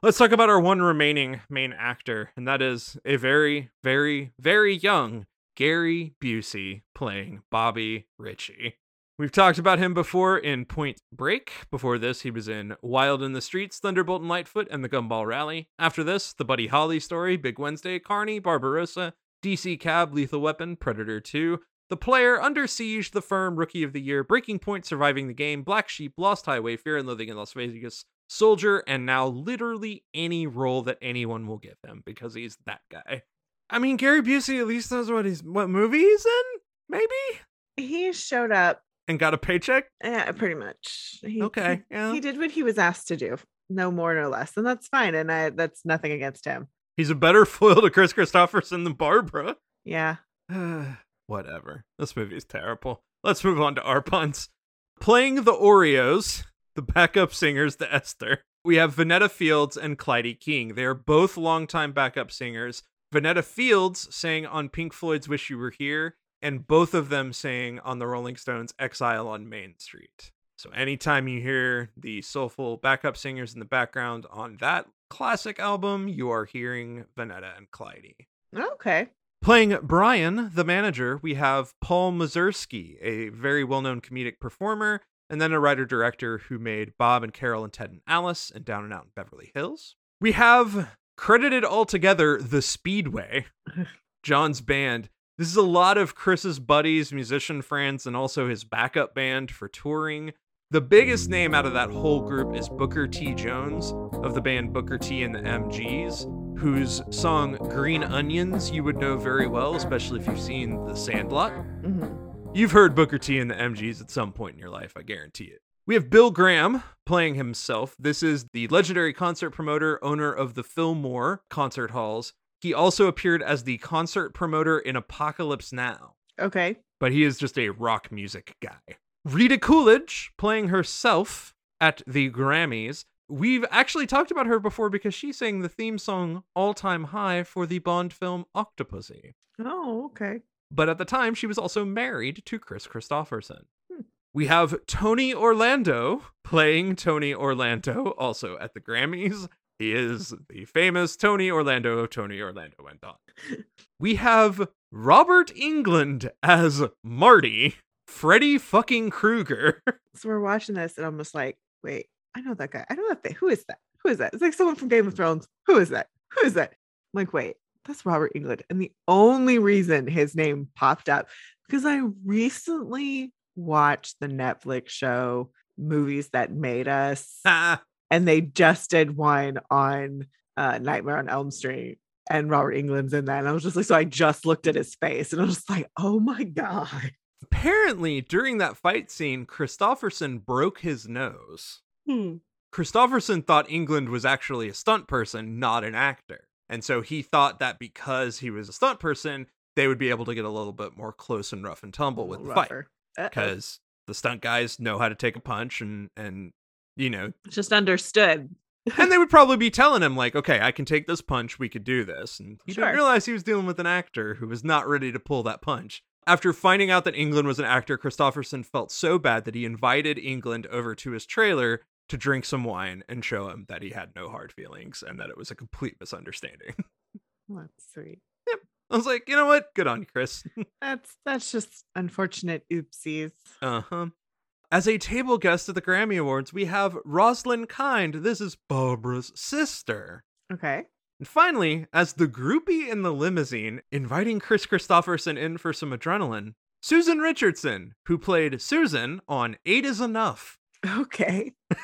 Let's talk about our one remaining main actor, and that is a very, very, very young Gary Busey playing Bobby Ritchie. We've talked about him before in Point Break. Before this, he was in Wild in the Streets, Thunderbolt and Lightfoot, and the Gumball Rally. After this, The Buddy Holly Story, Big Wednesday, Carny, Barbarossa, DC Cab, Lethal Weapon, Predator 2, The Player, Under Siege, The Firm, Rookie of the Year, Breaking Point, Surviving the Game, Black Sheep, Lost Highway, Fear and Loathing in Las Vegas, Soldier, and now literally any role that anyone will give him because he's that guy. I mean, Gary Busey at least knows what he's what movie he's in, maybe, He showed up. and got a paycheck. Yeah, pretty much. He, Okay, He, yeah. he did what he was asked to do. No more, no less. And that's fine. And I that's nothing against him. He's a better foil to Kris Kristofferson than Barbra. Yeah. Whatever. This movie is terrible. Let's move on to our puns. Playing the Oreos, the backup singers to Esther, we have Venetta Fields and Clyde King. They are both longtime backup singers. Venetta Fields sang on Pink Floyd's Wish You Were Here, and both of them sang on the Rolling Stones' Exile on Main Street. So anytime you hear the soulful backup singers in the background on that classic album, you are hearing Venetta and Clyde. Okay. Playing Brian, the manager, we have Paul Mazursky, a very well known comedic performer, and then a writer director who made Bob and Carol and Ted and Alice and Down and Out in Beverly Hills. We have credited altogether the Speedway, John's band. This is a lot of Kris's buddies, musician friends, and also his backup band for touring. The biggest name out of that whole group is Booker T. Jones of the band Booker T and the MGs, whose song Green Onions you would know very well, especially if you've seen The Sandlot. hmm You've heard Booker T and the MGs at some point in your life, I guarantee it. We have Bill Graham playing himself. This is the legendary concert promoter, owner of the Fillmore concert halls. He also appeared as the concert promoter in Apocalypse Now Okay. but he is just a rock music guy. Rita Coolidge playing herself at the Grammys. We've actually talked about her before because she sang the theme song All Time High for the Bond film Octopussy. Oh, okay. But at the time, she was also married to Kris Kristofferson. Hmm. We have Tony Orlando playing Tony Orlando also at the Grammys. He is the famous Tony Orlando of Tony Orlando and Dawn. We have Robert Englund as Marty, Freddy fucking Krueger. So we're watching this and I'm just like, wait, I know that guy. I know that thing. Who is that? Who is that? It's like someone from Game of Thrones. Who is that? Who is that? I'm like, wait, that's Robert Englund. And the only reason his name popped up because I recently watched the Netflix show Movies That Made Us. And they just did one on uh, Nightmare on Elm Street, and Robert Englund's in that. And I was just like, so I just looked at his face, and I was just like, oh my god. Apparently, during that fight scene, Kristofferson broke his nose. Hmm. Kristofferson thought Englund was actually a stunt person, not an actor. And so he thought that because he was a stunt person, they would be able to get a little bit more close and rough and tumble with the fight. Because the stunt guys know how to take a punch and and you know just understood. and they would probably be telling him like okay i can take this punch we could do this and he Sure. didn't realize he was dealing with an actor who was not ready to pull that punch after finding out that englund was an actor kristofferson felt so bad that he invited englund over to his trailer to drink some wine and show him that he had no hard feelings and that it was a complete misunderstanding that's sweet. Yep. i was like you know what good on you kris That's that's just unfortunate oopsies. Uh-huh. As a table guest at the Grammy Awards, we have Roslyn Kind. This is Barbra's sister. Okay. And finally, as the groupie in the limousine, inviting Kris Kristofferson in for some adrenaline, Susan Richardson, who played Susan on Eight is Enough. Okay.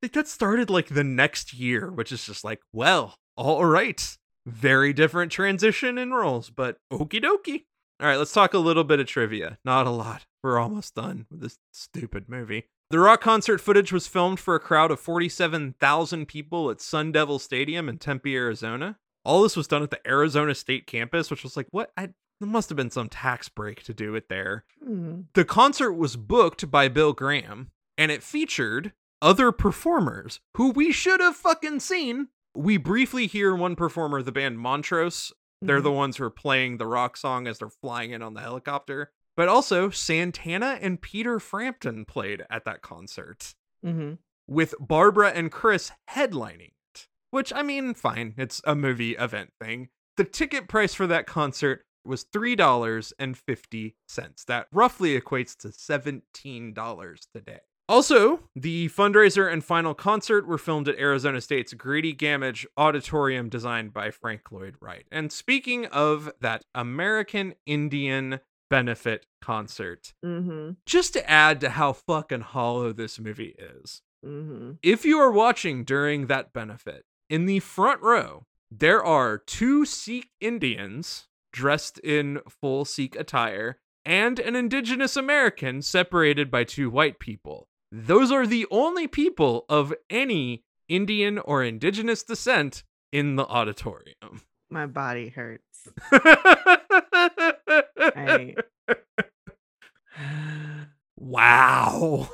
think that started like the next year, which is just like, well, all right. Very different transition in roles, but okie dokie. All right, let's talk a little bit of trivia. Not a lot. We're almost done with this stupid movie. The rock concert footage was filmed for a crowd of 47,000 people at Sun Devil Stadium in Tempe, Arizona. All this was done at the Arizona State campus, which was like, what? I, there must have been some tax break to do it there. Hmm. The concert was booked by Bill Graham and it featured other performers who we should have fucking seen. We briefly hear one performer, the band Montrose. They're the ones who are playing the rock song as they're flying in on the helicopter. But also, Santana and Peter Frampton played at that concert hmm with Barbra and Chris headlining it. Which, I mean, fine, it's a movie event thing. The ticket price for that concert was $3.50. That roughly equates to $17 today. Also, the fundraiser and final concert were filmed at Arizona State's Grady Gamage Auditorium designed by Frank Lloyd Wright. And speaking of that American Indian benefit concert, hmm just to add to how fucking hollow this movie is, hmm if you are watching during that benefit, in the front row, there are two Sikh Indians dressed in full Sikh attire and an indigenous American separated by two white people. Those are the only people of any Indian or indigenous descent in the auditorium. My body hurts. I... wow.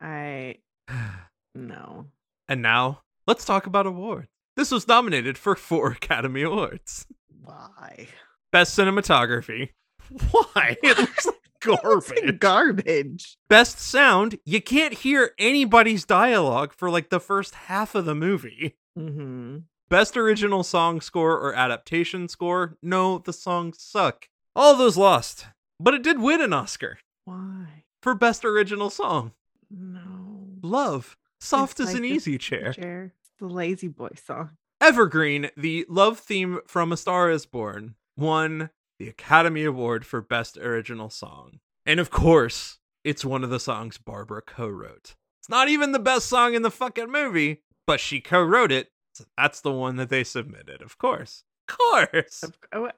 I no. And now, let's talk about awards. This was nominated for four Academy Awards. Why? Best cinematography. Why? It looks like garbage. Garbage. Best sound. You can't hear anybody's dialogue for like the first half of the movie. Mm-hmm. Best original song score or adaptation score. No, the songs suck. All those lost. But it did win an Oscar Why? for best original song. No. Love. Soft It's as like an the easy chair. Chair. The lazy boy song. Evergreen, the love theme from A Star is Born, won the Academy Award for Best Original Song. And of course, it's one of the songs Barbra co wrote. It's not even the best song in the fucking movie, but she co wrote it. So that's the one that they submitted, of course. Of course.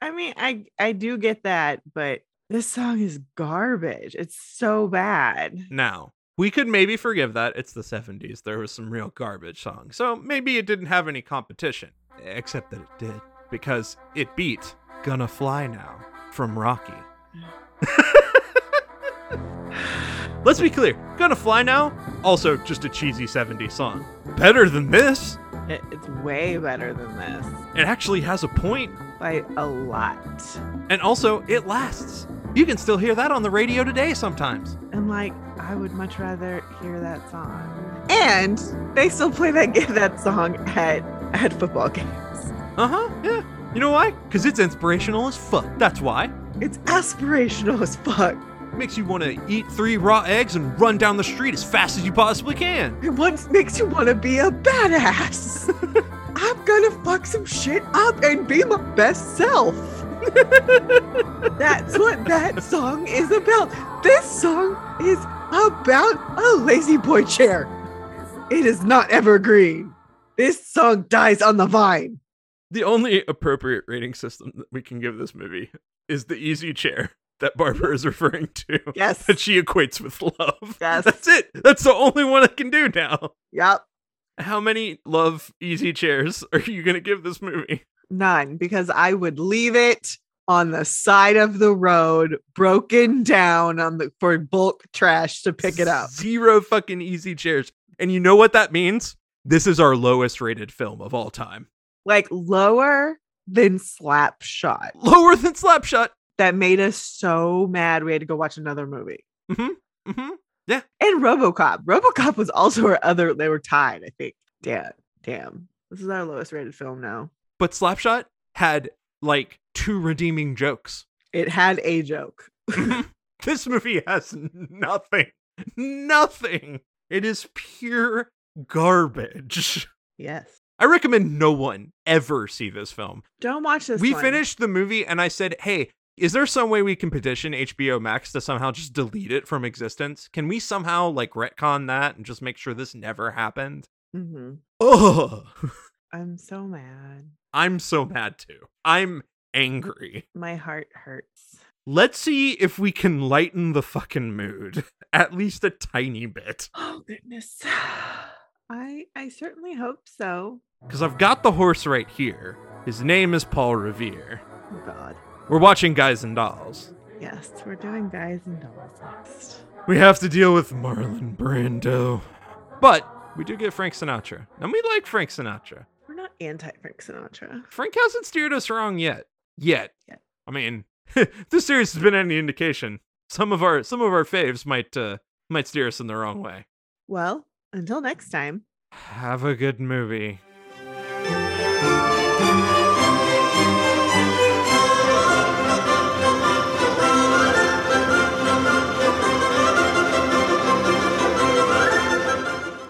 I mean, I I do get that, but this song is garbage. It's so bad. Now, we could maybe forgive that. It's the 70s. There was some real garbage songs. So maybe it didn't have any competition. Except that it did. Because it beat Gonna Fly Now from Rocky. Let's be clear Gonna Fly Now, also just a cheesy 70s song. Better than this. It, it's way better than this It actually has a point, by a lot. and also it lasts. You can still hear that on the radio today sometimes. And like, I would much rather hear that song. And they still play that that song at at football games. Uh huh, yeah. You know why? Because it's inspirational as fuck. That's why. It's aspirational as fuck. Makes you want to eat three raw eggs and run down the street as fast as you possibly can. It once makes you want to be a badass. I'm gonna fuck some shit up and be my best self. That's what that song is about. This song is about a lazy boy chair. It is not evergreen. This song dies on the vine. The only appropriate rating system that we can give this movie is the easy chair that Barbra is referring to. Yes. That she equates with love. Yes. That's it. That's the only one I can do now. Yep. How many love easy chairs are you going to give this movie? None, because I would leave it on the side of the road, broken down on the for bulk trash to pick it up. Zero fucking easy chairs. And you know what that means? This is our lowest rated film of all time. Like lower than Slapshot. Lower than Slapshot. That made us so mad we had to go watch another movie. Mm-hmm. And RoboCop. RoboCop was also our other. They were tied, I think. Damn, damn. This is our lowest rated film now. But Slapshot had like two redeeming jokes. It had a joke. this movie has nothing. Nothing. It is pure garbage. Yes. I recommend no one ever see this film. Don't watch this. we one. finished the movie and I said, hey, is there some way we can petition HBO Max to somehow just delete it from existence? Can we somehow like retcon that and just make sure this never happened? Mhm. Ugh. I'm so mad. I'm so mad too. I'm angry. My heart hurts. Let's see if we can lighten the fucking mood at least a tiny bit. Oh goodness. I I certainly hope so. Because I've got the horse right here. His name is Paul Revere. Oh God. We're watching Guys and Dolls. Yes, we're doing guys and dolls next. We have to deal with Marlon Brando. But we do get Frank Sinatra. And we like Frank Sinatra. We're not anti Frank Sinatra. Frank hasn't steered us wrong yet. Yet. Yet. I mean, this series has been any indication, some of our some of our faves might uh might steer us in the wrong way. Well, until next time. Have a good movie.